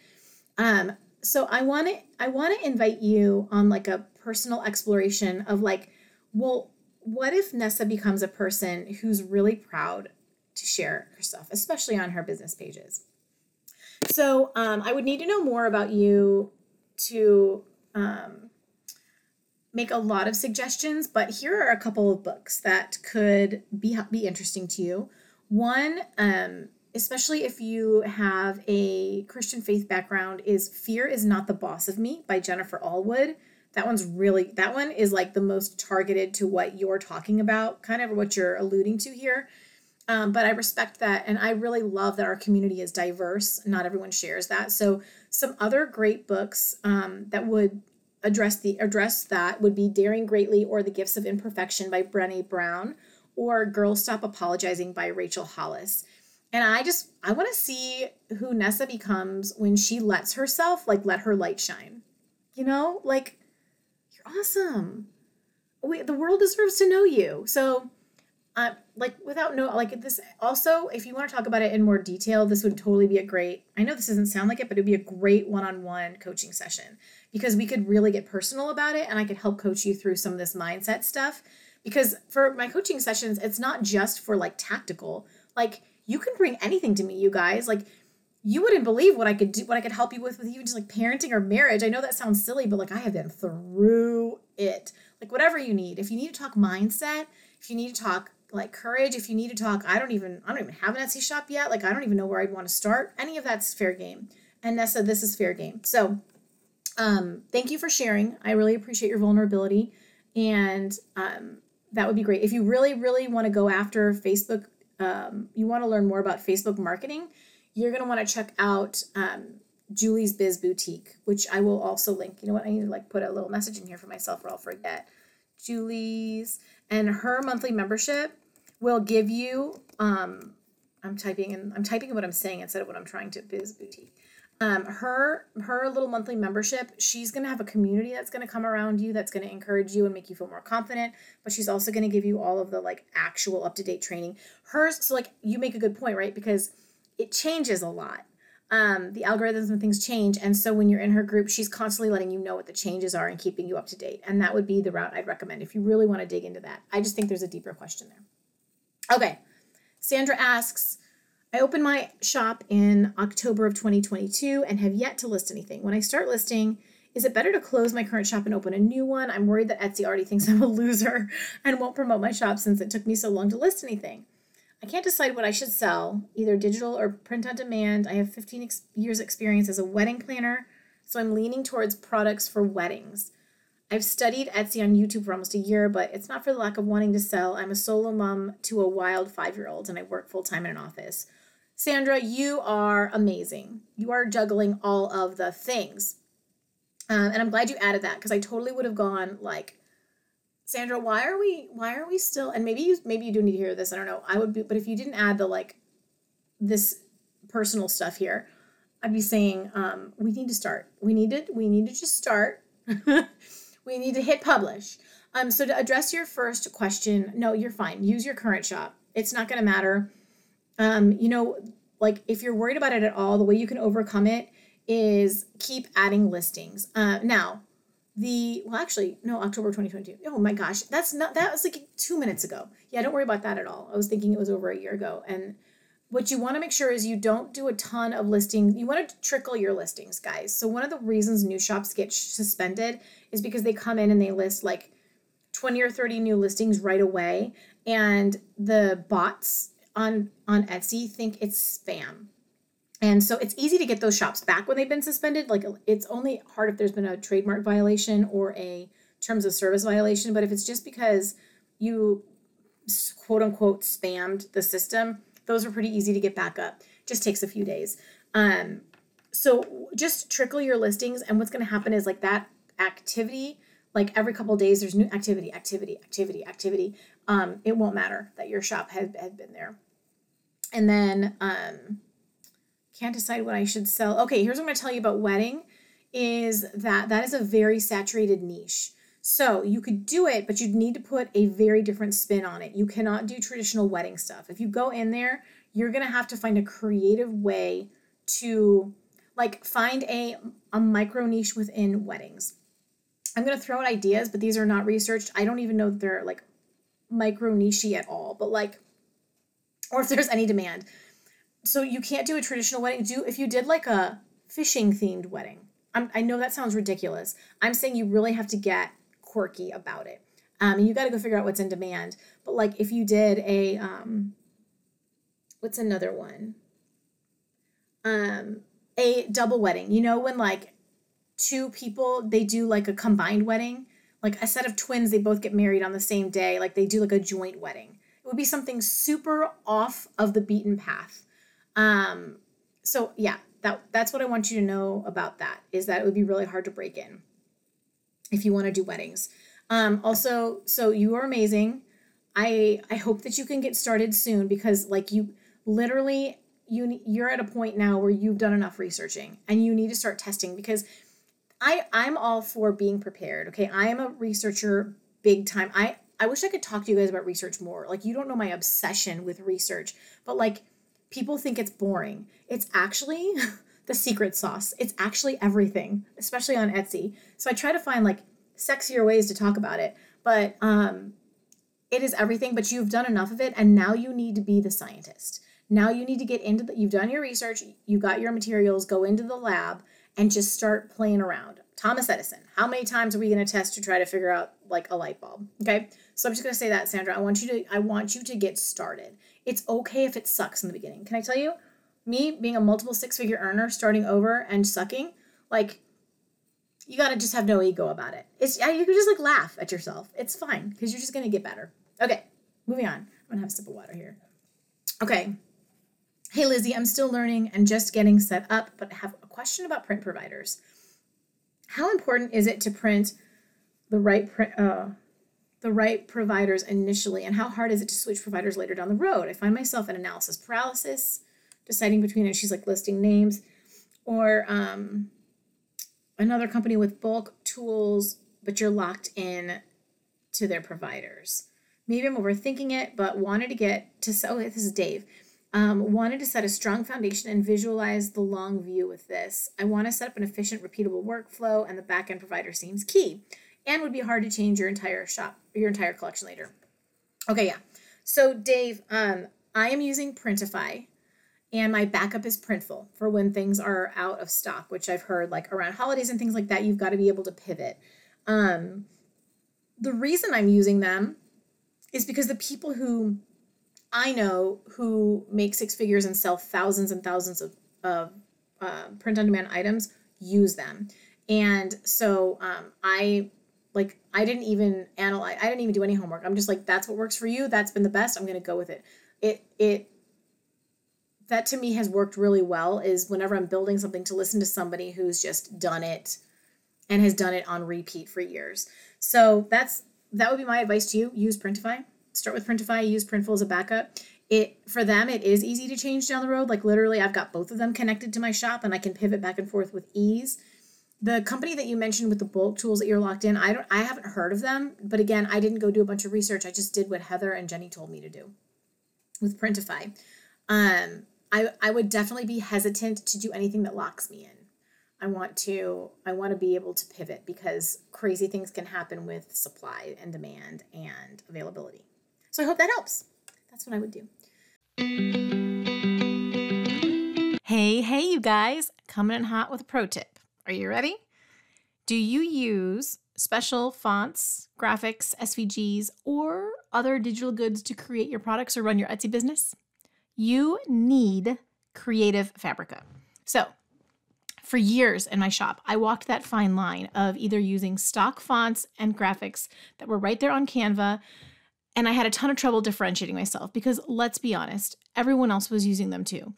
Speaker 2: Um so I want to I want to invite you on like a personal exploration of like, well, what if Nessa becomes a person who's really proud to share her stuff, especially on her business pages? So um, I would need to know more about you to um, make a lot of suggestions, but here are a couple of books that could be be interesting to you. One um, especially if you have a Christian faith background, is Fear is Not the Boss of Me by Jennifer Allwood. That one's really, that one is like the most targeted to what you're talking about, kind of what you're alluding to here. Um, but I respect that, and I really love that our community is diverse. Not everyone shares that. So some other great books um, that would address the address that would be Daring Greatly or The Gifts of Imperfection by Brené Brown or Girls Stop Apologizing by Rachel Hollis. And I just I want to see who Nessa becomes when she lets herself like let her light shine. You know, like you're awesome. We, the world deserves to know you. So uh, like without no like this also if you want to talk about it in more detail this would totally be a great i know this doesn't sound like it but it'd be a great one-on-one coaching session. Because we could really get personal about it and i could help coach you through some of this mindset stuff. Because for my coaching sessions it's not just for like tactical. Like you can bring anything to me you guys. Like you wouldn't believe what i could do what i could help you with with even just like parenting or marriage. I know that sounds silly but like i have been through it. Like whatever you need. If you need to talk mindset if you need to talk like courage. If you need to talk i don't even i don't even have an etsy shop yet. Like i don't even know where i'd want to start. Any of that's fair game. And nessa this is fair game. So um thank you for sharing. I really appreciate your vulnerability. And um that would be great. If you really really want to go after facebook um, you want to learn more about facebook marketing you're going to want to check out um, julie's biz boutique which i will also link. You know what? I need to like put a little message in here for myself or i'll forget. Julie's and her monthly membership will give you um i'm typing and i'm typing what i'm saying instead of what i'm trying to biz boutique um her her little monthly membership she's going to have a community that's going to come around you that's going to encourage you and make you feel more confident but she's also going to give you all of the like actual up to date training. Hers so like you make a good point right? Because it changes a lot um, the algorithms and things change. And so when you're in her group, she's constantly letting you know what the changes are and keeping you up to date. And that would be the route I'd recommend if you really want to dig into that. I just think there's a deeper question there. Okay. Sandra asks, I opened my shop in October of 2022 and have yet to list anything. When I start listing, is it better to close my current shop and open a new one? I'm worried that Etsy already thinks I'm a loser and won't promote my shop since it took me so long to list anything. I can't decide what I should sell, either digital or print on demand. I have 15 ex- years experience as a wedding planner, so I'm leaning towards products for weddings. I've studied Etsy on YouTube for almost a year, but it's not for the lack of wanting to sell. I'm a solo mom to a wild 5-year-old and I work full-time in an office. Sandra, you are amazing. You are juggling all of the things. Um, and I'm glad you added that because I totally would have gone like Sandra, why are we why are we still and maybe you maybe you do need to hear this, I don't know. I would be but if you didn't add the like this personal stuff here, I'd be saying um, we need to start. We need to we need to just start. we need to hit publish. Um, so to address your first question, no, you're fine. Use your current shop. It's not going to matter. Um, you know, like if you're worried about it at all, the way you can overcome it is keep adding listings. Uh, now, the well actually no october 2022 oh my gosh that's not that was like two minutes ago. Yeah don't worry about that at all. I was thinking it was over a year ago. And what you want to make sure is you don't do a ton of listings you want to trickle your listings guys. So one of the reasons new shops get suspended is because they come in and they list like 20 or 30 new listings right away. And the bots on on etsy think it's spam and so it's easy to get those shops back when they've been suspended. Like it's only hard if there's been a trademark violation or a terms of service violation. But if it's just because you quote unquote spammed the system, those are pretty easy to get back up. Just takes a few days. Um, so just trickle your listings, and what's going to happen is like that activity, like every couple days, there's new activity, activity, activity, activity. Um, it won't matter that your shop had, had been there. And then um, can't decide what I should sell. Okay, here's what I'm going to tell you about wedding is that that is a very saturated niche. So you could do it, but you'd need to put a very different spin on it. You cannot do traditional wedding stuff. If you go in there, you're going to have to find a creative way to like find a a micro niche within weddings. I'm going to throw out ideas, but these are not researched. I don't even know they're like micro niche at all, but like or if there's any demand so you can't do a traditional wedding. Do if you did like a fishing themed wedding. I'm, I know that sounds ridiculous. I'm saying you really have to get quirky about it. Um, and you got to go figure out what's in demand. But like if you did a um, what's another one? Um, a double wedding. You know when like two people they do like a combined wedding, like a set of twins they both get married on the same day. Like they do like a joint wedding It would be something super off of the beaten path. Um, so yeah, that that's what I want you to know about that is that it would be really hard to break in if you want to do weddings. Um, also, so you are amazing. I I hope that you can get started soon because like you literally you you're at a point now where you've done enough researching and you need to start testing because I I'm all for being prepared. Okay, I am a researcher big time. I I wish I could talk to you guys about research more. Like you don't know my obsession with research, but like people think it's boring. It's actually the secret sauce. It's actually everything, especially on Etsy. So I try to find like sexier ways to talk about it, but um it is everything, but you've done enough of it and now you need to be the scientist. Now you need to get into the you've done your research, you got your materials, go into the lab and just start playing around. Thomas Edison, how many times are we going to test to try to figure out like a light bulb? Okay? So I'm just going to say that Sandra, I want you to I want you to get started. It's okay if it sucks in the beginning. Can I tell you? Me being a multiple six-figure earner starting over and sucking, like you got to just have no ego about it. It's you can just like laugh at yourself. It's fine because you're just to get better. Okay, moving on. I'm to have a sip of water here. Okay. Hey Lizzie, I'm still learning and just getting set up, but I have a question about print providers. How important is it to print the right print, uh, the right providers initially, and how hard is it to switch providers later down the road? I find myself in analysis paralysis, deciding between, and she's like listing names, or um, another company with bulk tools, but you're locked in to their providers. Maybe I'm overthinking it, but wanted to get to. Oh, this is Dave. Um, wanted to set a strong foundation and visualize the long view with this. I want to set up an efficient, repeatable workflow, and the backend provider seems key and would be hard to change your entire shop, your entire collection later. Okay, yeah. So, Dave, um, I am using Printify, and my backup is Printful for when things are out of stock, which I've heard like around holidays and things like that, you've got to be able to pivot. Um, the reason I'm using them is because the people who I know who make six figures and sell thousands and thousands of, of uh, print on demand items use them. And so um, I like I didn't even analyze I didn't even do any homework. I'm just like that's what works for you. That's been the best. I'm going to go with it. It it that to me has worked really well is whenever I'm building something to listen to somebody who's just done it and has done it on repeat for years. So that's that would be my advice to you. Use Printify start with Printify, use Printful as a backup. It for them it is easy to change down the road. Like literally, I've got both of them connected to my shop, and I can pivot back and forth with ease. The company that you mentioned with the bulk tools that you're locked in, I don't, I haven't heard of them. But again, I didn't go do a bunch of research. I just did what Heather and Jenny told me to do with Printify. Um, I I would definitely be hesitant to do anything that locks me in. I want to I want to be able to pivot because crazy things can happen with supply and demand and availability. So I hope that helps. That's what I would do.
Speaker 1: Hey, hey, you guys, coming in hot with a pro tip. Are you ready? Do you use special fonts, graphics, SVGs, or other digital goods to create your products or run your Etsy business? You need Creative Fabrica. So, for years in my shop, I walked that fine line of either using stock fonts and graphics that were right there on Canva and I had a ton of trouble differentiating myself because let's be honest, everyone else was using them too.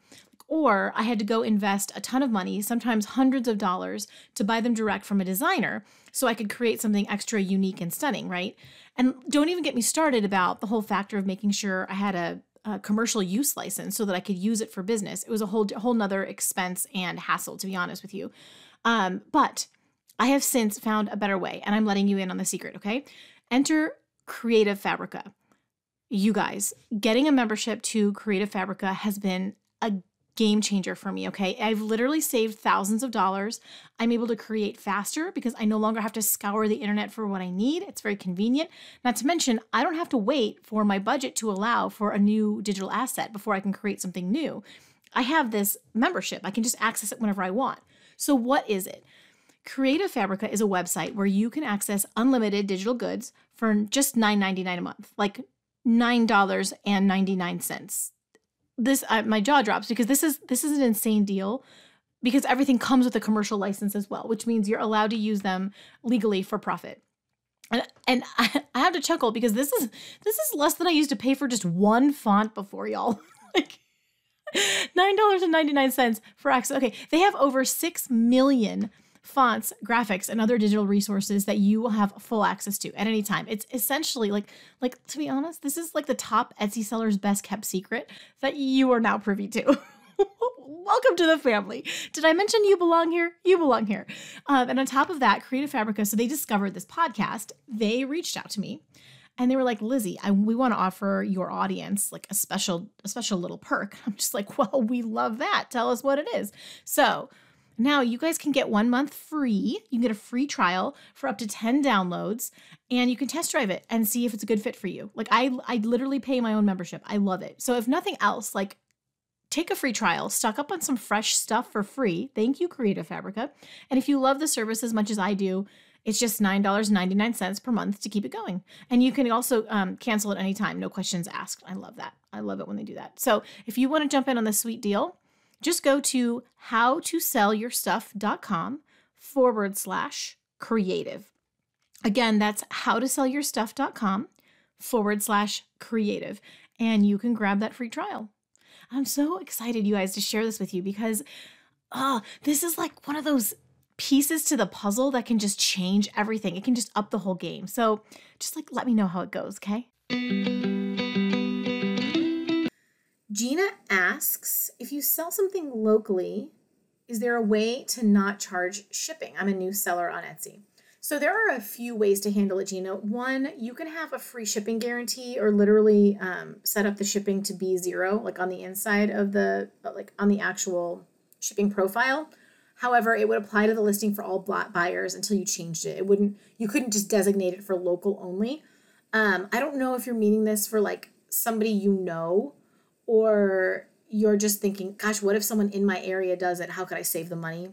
Speaker 1: Or I had to go invest a ton of money, sometimes hundreds of dollars, to buy them direct from a designer so I could create something extra unique and stunning, right? And don't even get me started about the whole factor of making sure I had a, a commercial use license so that I could use it for business. It was a whole whole nother expense and hassle, to be honest with you. Um, but I have since found a better way, and I'm letting you in on the secret, okay? Enter Creative Fabrica. You guys, getting a membership to Creative Fabrica has been a game changer for me, okay? I've literally saved thousands of dollars. I'm able to create faster because I no longer have to scour the internet for what I need. It's very convenient. Not to mention, I don't have to wait for my budget to allow for a new digital asset before I can create something new. I have this membership, I can just access it whenever I want. So, what is it? Creative Fabrica is a website where you can access unlimited digital goods for just $9.99 a month, like $9.99. This uh, my jaw drops because this is this is an insane deal because everything comes with a commercial license as well, which means you're allowed to use them legally for profit. And, and I, I have to chuckle because this is this is less than I used to pay for just one font before, y'all. like $9.99 for access. Okay, they have over 6 million fonts, graphics, and other digital resources that you will have full access to at any time. It's essentially like like to be honest, this is like the top Etsy seller's best kept secret that you are now privy to. Welcome to the family. Did I mention you belong here? You belong here. Um, and on top of that, Creative Fabrica, so they discovered this podcast. They reached out to me and they were like lizzie I, we want to offer your audience like a special a special little perk i'm just like well we love that tell us what it is so now you guys can get one month free you can get a free trial for up to 10 downloads and you can test drive it and see if it's a good fit for you like i i literally pay my own membership i love it so if nothing else like take a free trial stock up on some fresh stuff for free thank you creative fabrica and if you love the service as much as i do it's just $9.99 per month to keep it going. And you can also um, cancel at any time, no questions asked. I love that. I love it when they do that. So if you want to jump in on this sweet deal, just go to howtosellyourstuff.com forward slash creative. Again, that's howtosellyourstuff.com forward slash creative. And you can grab that free trial. I'm so excited, you guys, to share this with you because oh, this is like one of those pieces to the puzzle that can just change everything. It can just up the whole game. So just like let me know how it goes, okay?
Speaker 2: Gina asks if you sell something locally, is there a way to not charge shipping? I'm a new seller on Etsy. So there are a few ways to handle it, Gina. One, you can have a free shipping guarantee or literally um, set up the shipping to be zero, like on the inside of the, like on the actual shipping profile. However, it would apply to the listing for all buyers until you changed it. It wouldn't, you couldn't just designate it for local only. Um, I don't know if you're meaning this for like somebody you know, or you're just thinking, gosh, what if someone in my area does it? How could I save the money?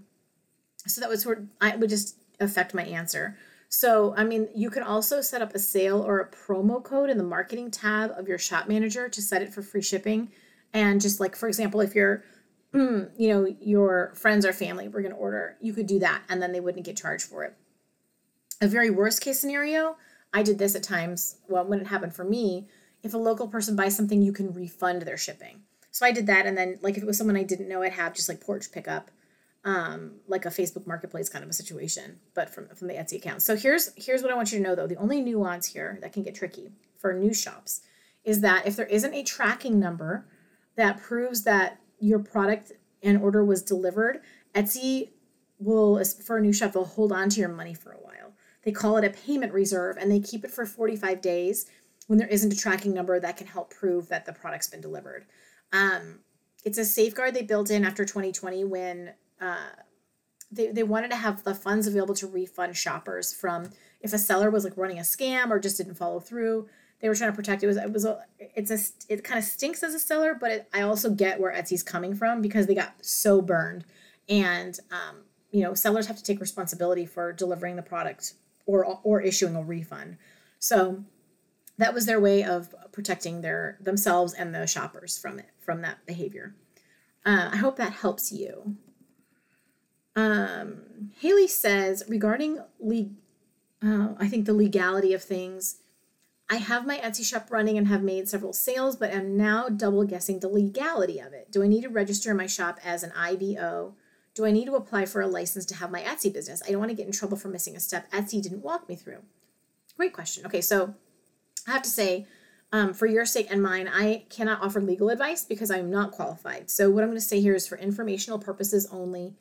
Speaker 2: So that would sort of, I would just affect my answer. So, I mean, you can also set up a sale or a promo code in the marketing tab of your shop manager to set it for free shipping. And just like, for example, if you're you know, your friends or family were going to order, you could do that and then they wouldn't get charged for it. A very worst case scenario, I did this at times, well, when it happened for me, if a local person buys something, you can refund their shipping. So I did that. And then, like, if it was someone I didn't know, I'd have just like porch pickup, um, like a Facebook marketplace kind of a situation, but from, from the Etsy account. So here's, here's what I want you to know though. The only nuance here that can get tricky for new shops is that if there isn't a tracking number that proves that your product and order was delivered, Etsy will, for a new shop, they'll hold on to your money for a while. They call it a payment reserve and they keep it for 45 days when there isn't a tracking number that can help prove that the product's been delivered. Um, it's a safeguard they built in after 2020 when uh, they, they wanted to have the funds available to refund shoppers from if a seller was like running a scam or just didn't follow through they were trying to protect it. Was it was a it's a it kind of stinks as a seller but it, i also get where etsy's coming from because they got so burned. And um, you know sellers have to take responsibility for delivering the product or or issuing a refund. So that was their way of protecting their themselves and the shoppers from it from that behavior uh, i hope that helps you um, haley says regarding le- uh, i think the legality of things I have my Etsy shop running and have made several sales, but am now double guessing the legality of it. Do I need to register my shop as an IBO? Do I need to apply for a license to have my Etsy business? I don't want to get in trouble for missing a step Etsy didn't walk me through. Great question. Okay, so I have to say, um, for your sake and mine, I cannot offer legal advice because I'm not qualified. So, what I'm going to say here is for informational purposes only.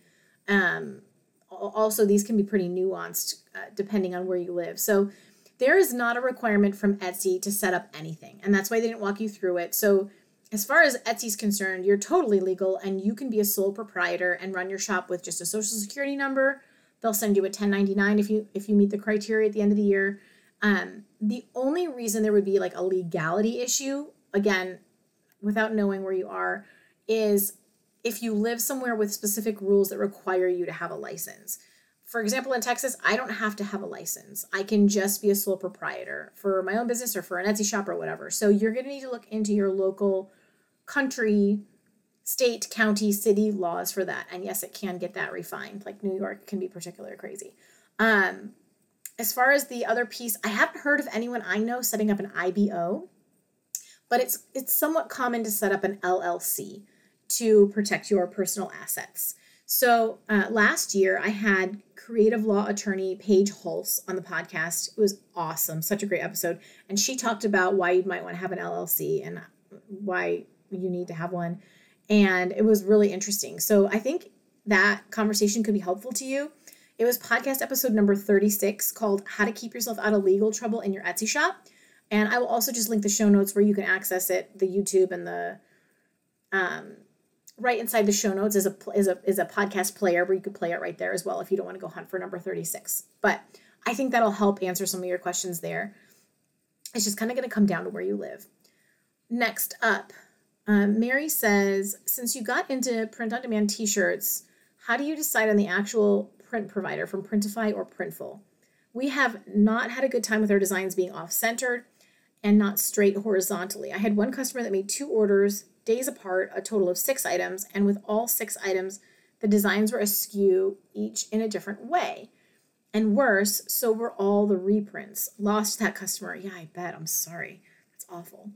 Speaker 2: Um, also, these can be pretty nuanced uh, depending on where you live. So, there is not a requirement from Etsy to set up anything, and that's why they didn't walk you through it. So, as far as Etsy's concerned, you're totally legal and you can be a sole proprietor and run your shop with just a social security number. They'll send you a 1099 if you if you meet the criteria at the end of the year. Um, the only reason there would be like a legality issue, again, without knowing where you are, is if you live somewhere with specific rules that require you to have a license for example, in Texas, I don't have to have a license. I can just be a sole proprietor for my own business or for an Etsy shop or whatever. So you're going to need to look into your local country, state, county, city laws for that. And yes, it can get that refined. Like New York can be particularly crazy. Um, as far as the other piece, I haven't heard of anyone I know setting up an IBO, but it's it's somewhat common to set up an LLC to protect your personal assets. So uh, last year, I had creative law attorney Paige Hulse on the podcast. It was awesome, such a great episode, and she talked about why you might want to have an LLC and why you need to have one, and it was really interesting. So I think that conversation could be helpful to you. It was podcast episode number 36 called How to Keep Yourself Out of Legal Trouble in Your Etsy Shop. And I will also just link the show notes where you can access it, the YouTube and the um, right inside the show notes is a is a is a podcast player where you could play it right there as well if you don't want to go hunt for number 36. But I think that'll help answer some of your questions there. It's just kind of going to come down to where you live. Next up, um, Mary says, since you got into print on demand t shirts, how do you decide on the actual print provider from Printify or Printful? We have not had a good time with our designs being off centered and not straight horizontally. I had one customer that made two orders days apart, a total of six items, and with all six items, the designs were askew, each in a different way. And worse, so were all the reprints. Lost that customer. Yeah, I bet. I'm sorry. That's awful.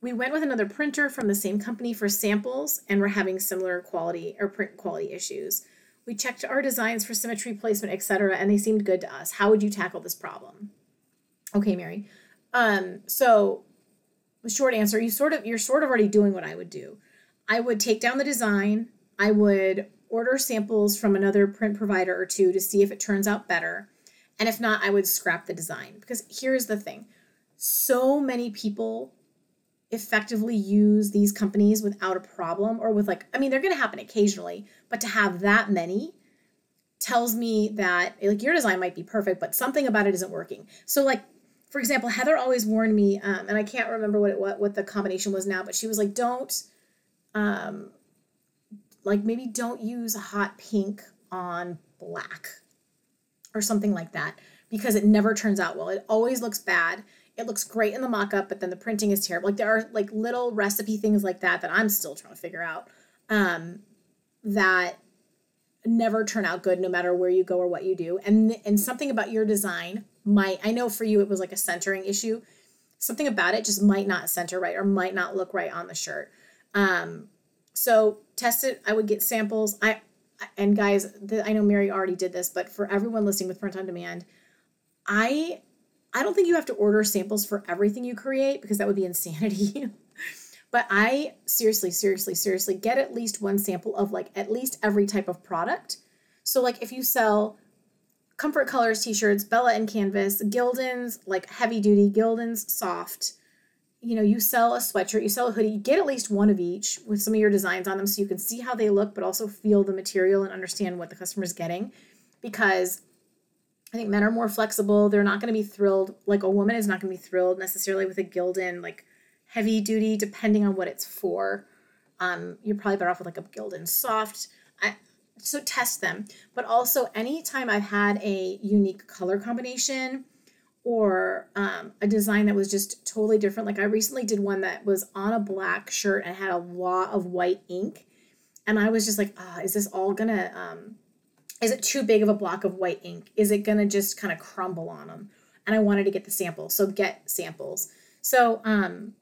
Speaker 2: We went with another printer from the same company for samples and we're having similar quality or print quality issues. We checked our designs for symmetry, placement, etc., and they seemed good to us. How would you tackle this problem? Okay, Mary. Um, so the short answer, you sort of you're sort of already doing what I would do. I would take down the design, I would order samples from another print provider or two to see if it turns out better. And if not, I would scrap the design. Because here's the thing so many people effectively use these companies without a problem or with like i mean they're going to happen occasionally but to have that many tells me that like your design might be perfect but something about it isn't working. So like for example heather always warned me um, and i can't remember what it what, what the combination was now but she was like don't um like maybe don't use hot pink on black or something like that because it never turns out well. It always looks bad. It looks great in the mock-up but then the printing is terrible. Like there are like little recipe things like that that i'm still trying to figure out. Um, that never turn out good no matter where you go or what you do. And and something about your design might i know for you it was like a centering issue. Something about it just might not center right or might not look right on the shirt. Um, so test it. I would get samples. I and guys the, i know mary already did this but for everyone listening with print on demand i I don't think you have to order samples for everything you create because that would be insanity. but I seriously, seriously, seriously get at least one sample of like at least every type of product. So, like if you sell Comfort Colors t shirts, Bella and Canvas, Gildan's like heavy duty, Gildan's soft, you know, you sell a sweatshirt, you sell a hoodie, you get at least one of each with some of your designs on them so you can see how they look, but also feel the material and understand what the customer's getting. Because I think men are more flexible. They're not going to be thrilled. Like a woman is not going to be thrilled necessarily with a Gildan like heavy duty, depending on what it's for. Um, you're probably better off with like a Gildan soft. I, so test them. But also, anytime I've had a unique color combination or um, a design that was just totally different, like I recently did one that was on a black shirt and had a lot of white ink. And I was just like, oh, is this all gonna um, is it too big of a block of white ink? Is it to just kind of crumble on them? And I wanted to get the sample. So get samples. So um,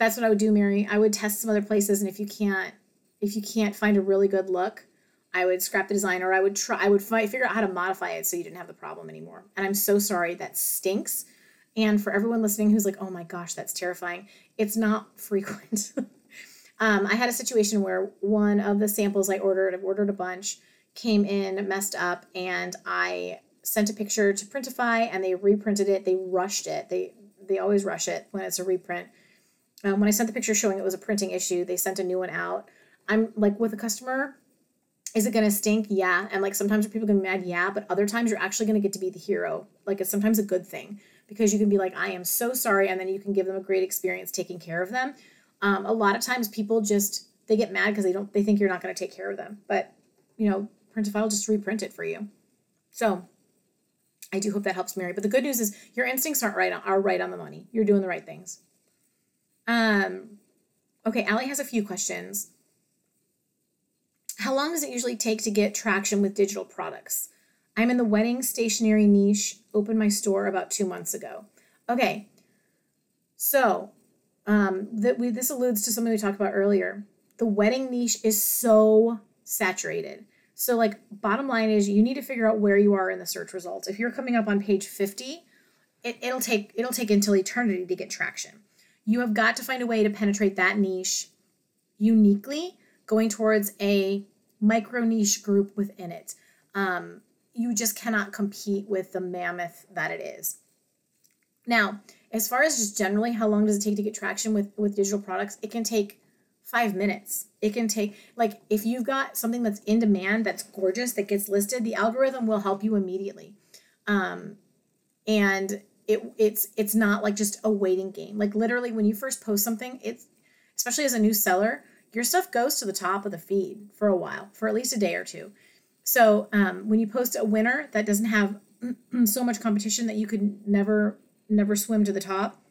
Speaker 2: that's what I would do, Mary. I would test some other places. And if you can't, if you can't find a really good look, I would scrap the design or I would try, I would find, figure out how to modify it so you didn't have the problem anymore. And I'm so sorry. That stinks. And for everyone listening who's like, oh my gosh, that's terrifying, it's not frequent. um, I had a situation where one of the samples I ordered, I've ordered a bunch, came in messed up and I sent a picture to Printify and they reprinted it. They rushed it. They they always rush it when it's a reprint. Um, when I sent the picture showing it was a printing issue, they sent a new one out. I'm like with a customer, is it gonna stink? Yeah. And like sometimes people get mad, yeah, but other times you're actually gonna get to be the hero. Like it's sometimes a good thing because you can be like, I am so sorry, and then you can give them a great experience taking care of them. Um, a lot of times people just they get mad because they don't they think you're not gonna take care of them. But you know, Printify will just reprint it for you. So I do hope that helps Mary. But the good news is your instincts aren't right on, are right on the money. You're doing the right things. Um, okay, Allie has a few questions. How long does it usually take to get traction with digital products? I'm in the wedding stationery niche, opened my store about two months ago. Okay, so um, that we this alludes to something we talked about earlier. The wedding niche is so saturated. So, like, bottom line is you need to figure out where you are in the search results. If you're coming up on page 50, it, it'll take it'll take until eternity to get traction. You have got to find a way to penetrate that niche uniquely, going towards a micro niche group within it. Um, you just cannot compete with the mammoth that it is. Now, as far as just generally how long does it take to get traction with with digital products, it can take five minutes. It can take like if you've got something that's in demand that's gorgeous that gets listed, the algorithm will help you immediately. Um, and it it's it's not like just a waiting game. Like literally when you first post something, it's especially as a new seller, your stuff goes to the top of the feed for a while, for at least a day or two. So um, when you post a winner that doesn't have so much competition that you could never never swim to the top,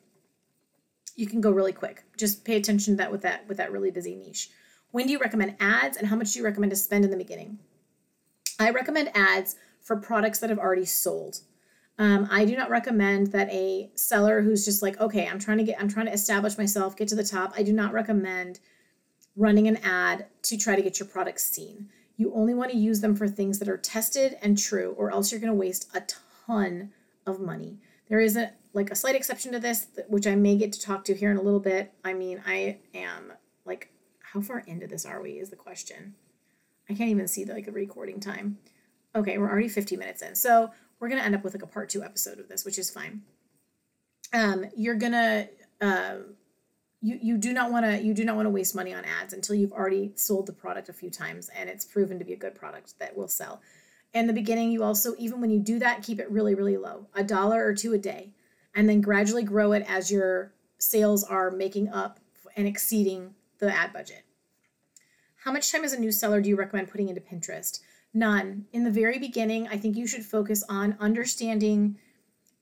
Speaker 2: you can go really quick. Just pay attention to that with that with that really busy niche. When do you recommend ads and how much do you recommend to spend in the beginning? I recommend ads for products that have already sold. Um, I do not recommend that a seller who's just like, okay, I'm trying to get, I'm trying to establish myself, get to the top. I do not recommend running an ad to try to get your products seen. You only want to use them for things that are tested and true, or else you're going to waste a ton of money. There is a like a slight exception to this, which I may get to talk to here in a little bit. I mean, I am like, how far into this are we? Is the question. I can't even see the like the recording time. Okay, we're already 50 minutes in. So we're gonna end up with like a part two episode of this, which is fine. Um, you're gonna uh, you you do not want to you do not want to waste money on ads until you've already sold the product a few times and it's proven to be a good product that will sell. In the beginning, you also even when you do that, keep it really really low, a dollar or two a day, and then gradually grow it as your sales are making up and exceeding the ad budget. How much time as a new seller do you recommend putting into Pinterest? None. In the very beginning, I think you should focus on understanding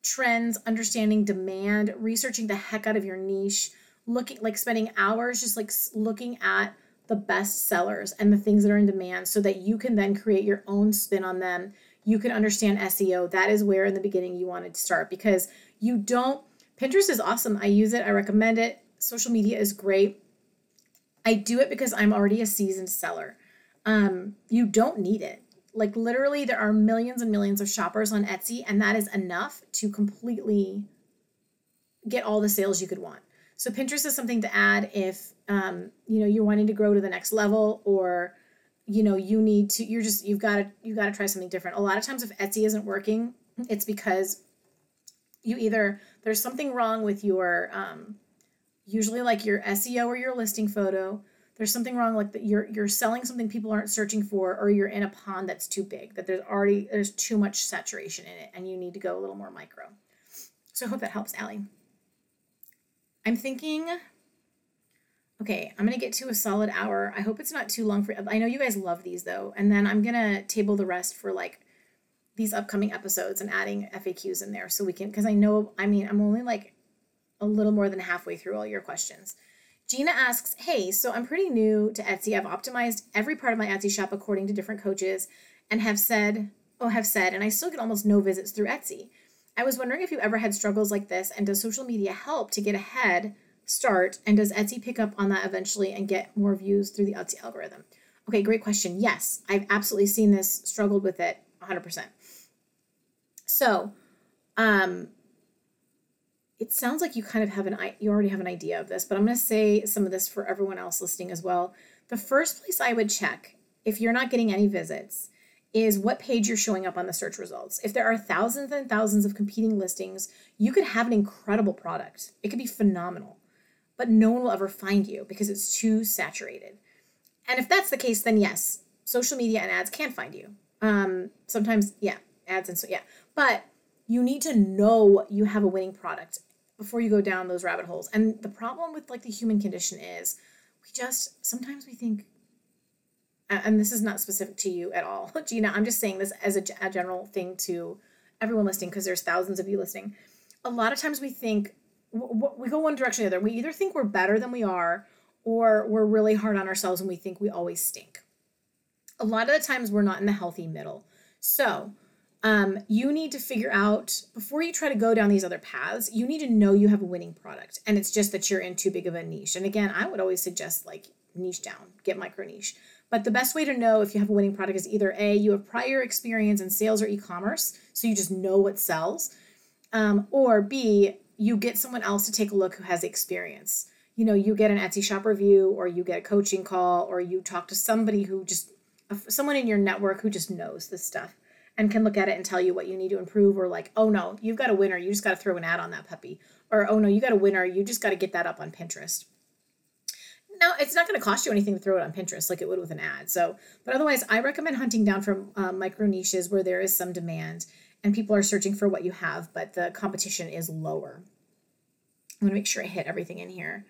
Speaker 2: trends, understanding demand, researching the heck out of your niche, looking like spending hours just like looking at the best sellers and the things that are in demand so that you can then create your own spin on them. You can understand SEO. That is where in the beginning you wanted to start because you don't Pinterest is awesome. I use it. I recommend it. Social media is great. I do it because I'm already a seasoned seller um, you don't need it. Like literally, there are millions and millions of shoppers on Etsy, and that is enough to completely get all the sales you could want. So Pinterest is something to add if um, you know you're wanting to grow to the next level, or you know you need to. You're just you've got to you've got to try something different. A lot of times, if Etsy isn't working, it's because you either there's something wrong with your um, usually like your SEO or your listing photo there's something wrong like that you're you're selling something people aren't searching for or you're in a pond that's too big that there's already there's too much saturation in it and you need to go a little more micro. So i hope that helps Allie. i'm thinking okay i'm gonna get to a solid hour. I hope it's not too long for i know you guys love these though and then i'm gonna table the rest for like these upcoming episodes and adding faqs in there so we can because i know i mean i'm only like a little more than halfway through all your questions Gina asks, Hey, so I'm pretty new to Etsy. I've optimized every part of my Etsy shop according to different coaches and have said, oh, have said, and I still get almost no visits through Etsy. I was wondering if you ever had struggles like this and does social media help to get ahead start and does Etsy pick up on that eventually and get more views through the Etsy algorithm? Okay, great question. Yes, I've absolutely seen this, struggled with it 100%. So, um, it sounds like you kind of have an you already have an idea of this, but I'm going to say some of this for everyone else listening as well. The first place I would check if you're not getting any visits is what page you're showing up on the search results. If there are thousands and thousands of competing listings, you could have an incredible product. It could be phenomenal, but no one will ever find you because it's too saturated. And if that's the case, then yes, social media and ads can't find you. Um, sometimes, yeah, ads and so yeah, but you need to know you have a winning product before you go down those rabbit holes. And the problem with like the human condition is we just sometimes we think and this is not specific to you at all, Gina. I'm just saying this as a, a general thing to everyone listening because there's thousands of you listening. A lot of times we think we go one direction or the other. We either think we're better than we are, or we're really hard on ourselves and we think we always stink. A lot of the times we're not in the healthy middle. So um, you need to figure out before you try to go down these other paths, you need to know you have a winning product. And it's just that you're in too big of a niche. And again, I would always suggest like niche down, get micro niche. But the best way to know if you have a winning product is either A, you have prior experience in sales or e commerce, so you just know what sells, um, or B, you get someone else to take a look who has experience. You know, you get an Etsy shop review, or you get a coaching call, or you talk to somebody who just, someone in your network who just knows this stuff and can look at it and tell you what you need to improve or like oh no you've got a winner. You just got to throw an ad on that puppy. Or oh no you got a winner. You just got to get that up on pinterest. No it's not going to cost you anything to throw it on pinterest like it would with an ad. So but otherwise i recommend hunting down from uh, micro niches where there is some demand and people are searching for what you have but the competition is lower. I'm going to make sure i hit everything in here.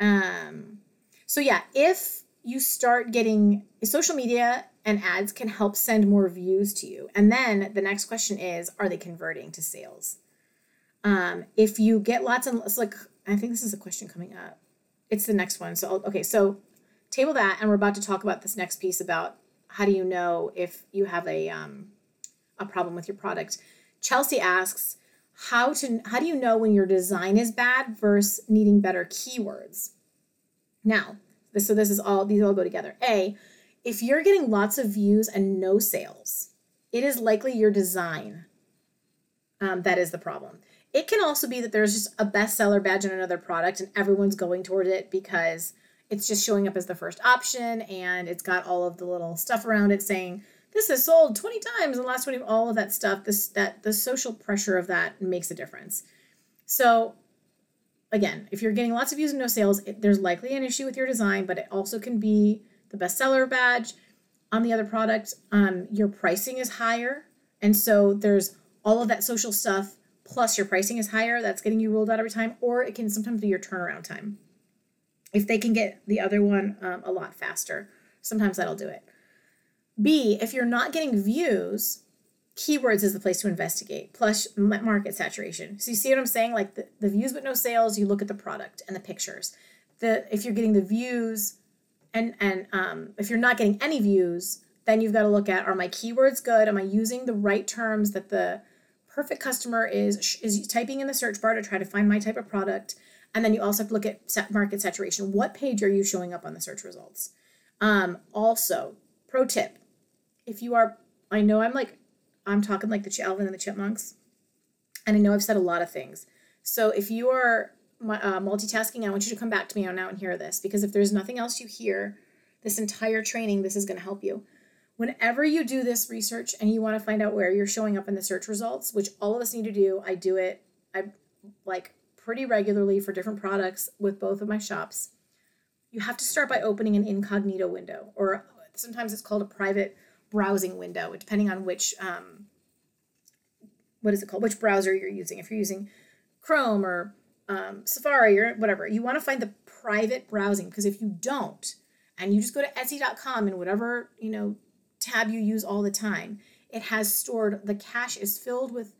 Speaker 2: Um, so yeah if you start getting social media and ads can help send more views to you. And then the next question is are they converting to sales? Um, if you get lots of, it's like, I think this is a question coming up. It's the next one. So, okay, so table that, and we're about to talk about this next piece about how do you know if you have a um, a problem with your product. Chelsea asks, how to how do you know when your design is bad versus needing better keywords? Now, so this is all these all go together. A, if you're getting lots of views and no sales, it is likely your design um, that is the problem. It can also be that there's just a bestseller badge on another product and everyone's going toward it because it's just showing up as the first option and it's got all of the little stuff around it saying this is sold 20 times in the last 20 all of that stuff this that the social pressure of that makes a difference so again if you're getting lots of views and no sales it, there's likely an issue with your design but it also can be the bestseller badge. On the other product, um, your pricing is higher. And so there's all of that social stuff, plus your pricing is higher. That's getting you ruled out every time. Or it can sometimes be your turnaround time. If they can get the other one um, a lot faster, sometimes that'll do it. B, if you're not getting views, keywords is the place to investigate, plus market saturation. So you see what I'm saying? Like the, the views but no sales, you look at the product and the pictures. The if you're getting the views and and um, if you're not getting any views then you've got to look at are my keywords good? Am i using the right terms that the perfect customer is is typing in the search bar to try to find my type of product? And then you also have to look at market saturation. What page are you showing up on the search results? Um, also pro tip if you are i know i'm like i'm talking like the alvin and the chipmunks and i know i've said a lot of things. So if you are uh, multitasking, I want you to come back to me on now and hear this because if there's nothing else you hear this entire training, this is going to help you. Whenever you do this research and you want to find out where you're showing up in the search results, which all of us need to do, I do it I like pretty regularly for different products with both of my shops. You have to start by opening an incognito window, or sometimes it's called a private browsing window, depending on which um, what is it called, which browser you're using. If you're using Chrome or um, Safari or whatever. You want to find the private browsing because if you don't, and you just go to Etsy.com and whatever you know tab you use all the time, it has stored the cache is filled with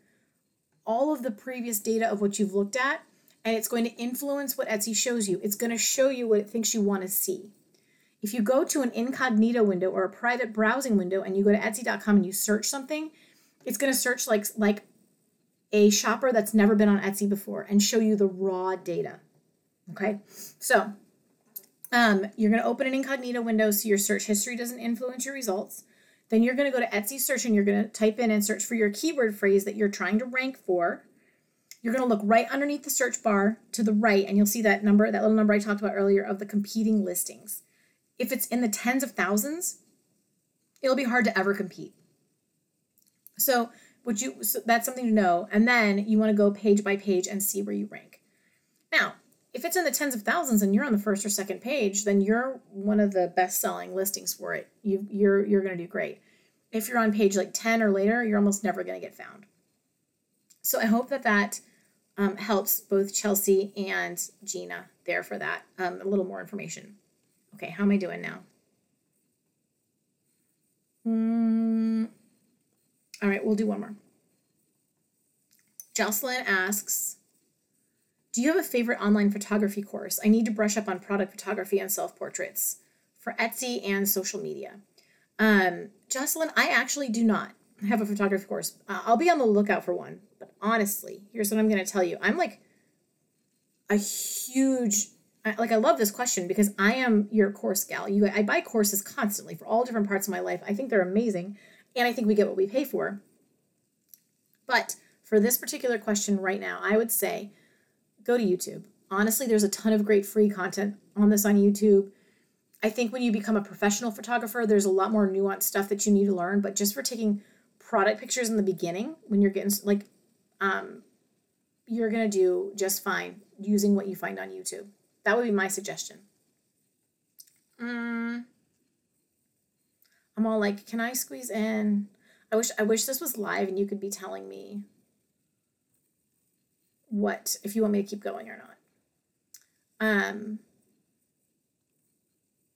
Speaker 2: all of the previous data of what you've looked at, and it's going to influence what Etsy shows you. It's going to show you what it thinks you want to see. If you go to an incognito window or a private browsing window and you go to Etsy.com and you search something, it's going to search like like a shopper that's never been on Etsy before and show you the raw data. Okay, so um, you're going to open an incognito window so your search history doesn't influence your results. Then you're going to go to Etsy search and you're going to type in and search for your keyword phrase that you're trying to rank for. You're going to look right underneath the search bar to the right and you'll see that number, that little number I talked about earlier of the competing listings. If it's in the tens of thousands, it'll be hard to ever compete. So would you so that's something to know. And then you want to go page by page and see where you rank. Now if it's in the tens of thousands and you're on the first or second page then you're one of the best selling listings for it. You you're you're going to do great. If you're on page like 10 or later you're almost never going to get found. So i hope that that um, helps both chelsea and gina there for that um, a little more information. Okay how am i doing now? Mm, all right, we'll do one more. Jocelyn asks, do you have a favorite online photography course? I need to brush up on product photography and self portraits for Etsy and social media. Um, Jocelyn, I actually do not. have a photography course. Uh, I'll be on the lookout for one. But honestly, here's what I'm going to tell you. I'm like a huge I, like I love this question because I am your course gal. You I buy courses constantly for all different parts of my life. I think they're amazing and I think we get what we pay for. But for this particular question right now, I would say go to YouTube. Honestly, there's a ton of great free content on this on YouTube. I think when you become a professional photographer, there's a lot more nuanced stuff that you need to learn, but just for taking product pictures in the beginning when you're getting like um you're to do just fine using what you find on YouTube. That would be my suggestion. Mm. I'm all like, can I squeeze in? I wish I wish this was live and you could be telling me what if you want me to keep going or not. Um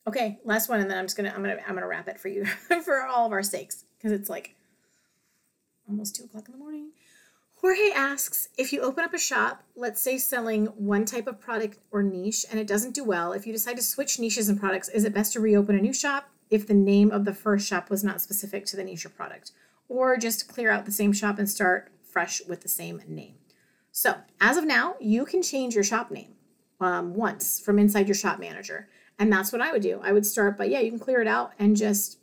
Speaker 2: Okay, last one and then I'm just gonna I'm gonna I'm gonna wrap it for you for all of our sakes. Because it's like almost two o'clock in the morning. Jorge asks if you open up a shop, let's say selling one type of product or niche, and it doesn't do well, if you decide to switch niches and products, is it best to reopen a new shop if the name of the first shop was not specific to the niche or product? Or just clear out the same shop and start fresh with the same name? So, as of now, you can change your shop name um, once from inside your shop manager. And that's what I would do. I would start by, yeah, you can clear it out and just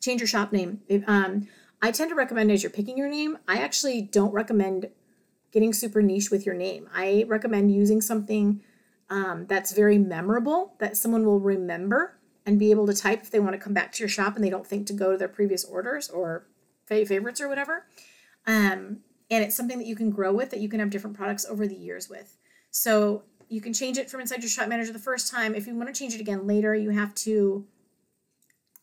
Speaker 2: change your shop name. Um, I tend to recommend as you're picking your name, I actually don't recommend getting super niche with your name. I recommend using something um, that's very memorable that someone will remember and be able to type if they want to come back to your shop and they don't think to go to their previous orders or favorites or whatever. Um, and it's something that you can grow with that you can have different products over the years with. So you can change it from inside your shop manager the first time. If you want to change it again later, you have to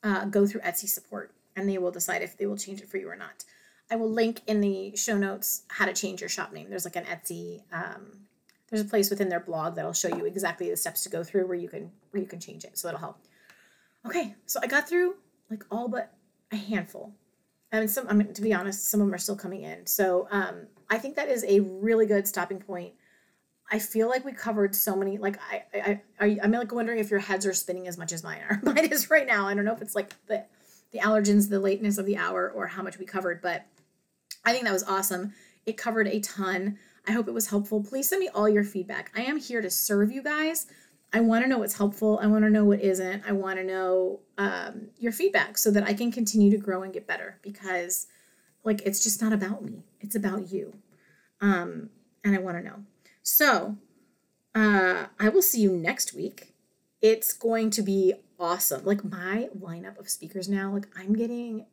Speaker 2: uh, go through Etsy support and they will decide if they will change it for you or not. I will link in the show notes how to change your shop name. There's like an Etsy, um, there's a place within their blog that'll show you exactly the steps to go through where you can where you can change it. So that'll help. Okay, so I got through like all but a handful. and some, I mean, to be honest, some of them are still coming in. So um, I think that is a really good stopping point. I feel like we covered so many. Like I, I, I, I'm like wondering if your heads are spinning as much as mine are. Mine is right now. I don't know if it's like the the allergens, the lateness of the hour, or how much we covered. But I think that was awesome. It covered a ton. I hope it was helpful. Please send me all your feedback. I am here to serve you guys. I want to know what's helpful. I want to know what isn't. I want to know um, your feedback so that I can continue to grow and get better because, like, it's just not about me, it's about you. Um, and I want to know. So, uh, I will see you next week. It's going to be awesome. Like my lineup of speakers now, like I'm getting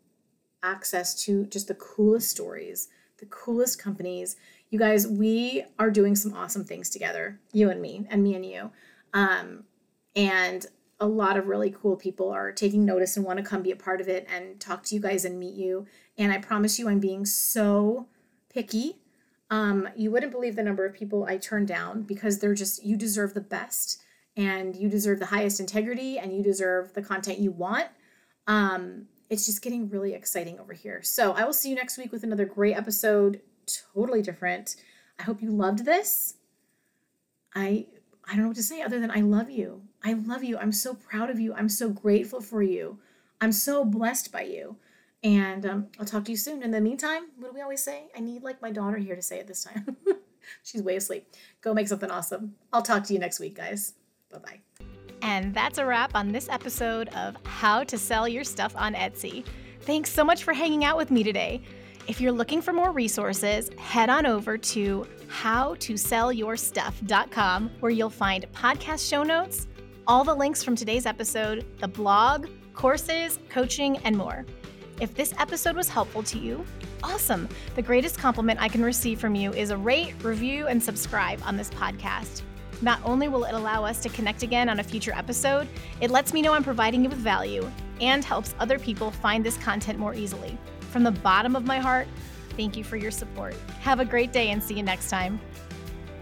Speaker 2: access to just the coolest stories, the coolest companies. You guys, we are doing some awesome things together, you and me, and me and you. Um, and a lot of really cool people are taking notice and want to come be a part of it and talk to you guys and meet you. And I promise you, I'm being so picky. Um, you wouldn't believe the number of people I turn down because they're just, you deserve the best and you deserve the highest integrity and you deserve the content you want. Um, it's just getting really exciting over here. So I will see you next week with another great episode, totally different. I hope you loved this. I I don't know what to say other than I love you. I love you. I'm so proud of you. I'm so grateful for you. I'm so blessed by you. And um, I'll talk to you soon. In the meantime, what do we always say? I need like my daughter here to say it this time. She's way asleep. Go make something awesome. I'll talk to you next week, guys. Bye bye.
Speaker 1: And that's a wrap on this episode of How to Sell Your Stuff on Etsy. Thanks so much for hanging out with me today. If you're looking for more resources, head on over to howtosellyourstuff.com where you'll find podcast show notes, all the links from today's episode, the blog, courses, coaching, and more. If this episode was helpful to you, awesome. The greatest compliment I can receive from you is a rate, review, and subscribe on this podcast. Not only will it allow us to connect again on a future episode, it lets me know I'm providing you with value and helps other people find this content more easily. From the bottom of my heart, thank you for your support. Have a great day and see you next time.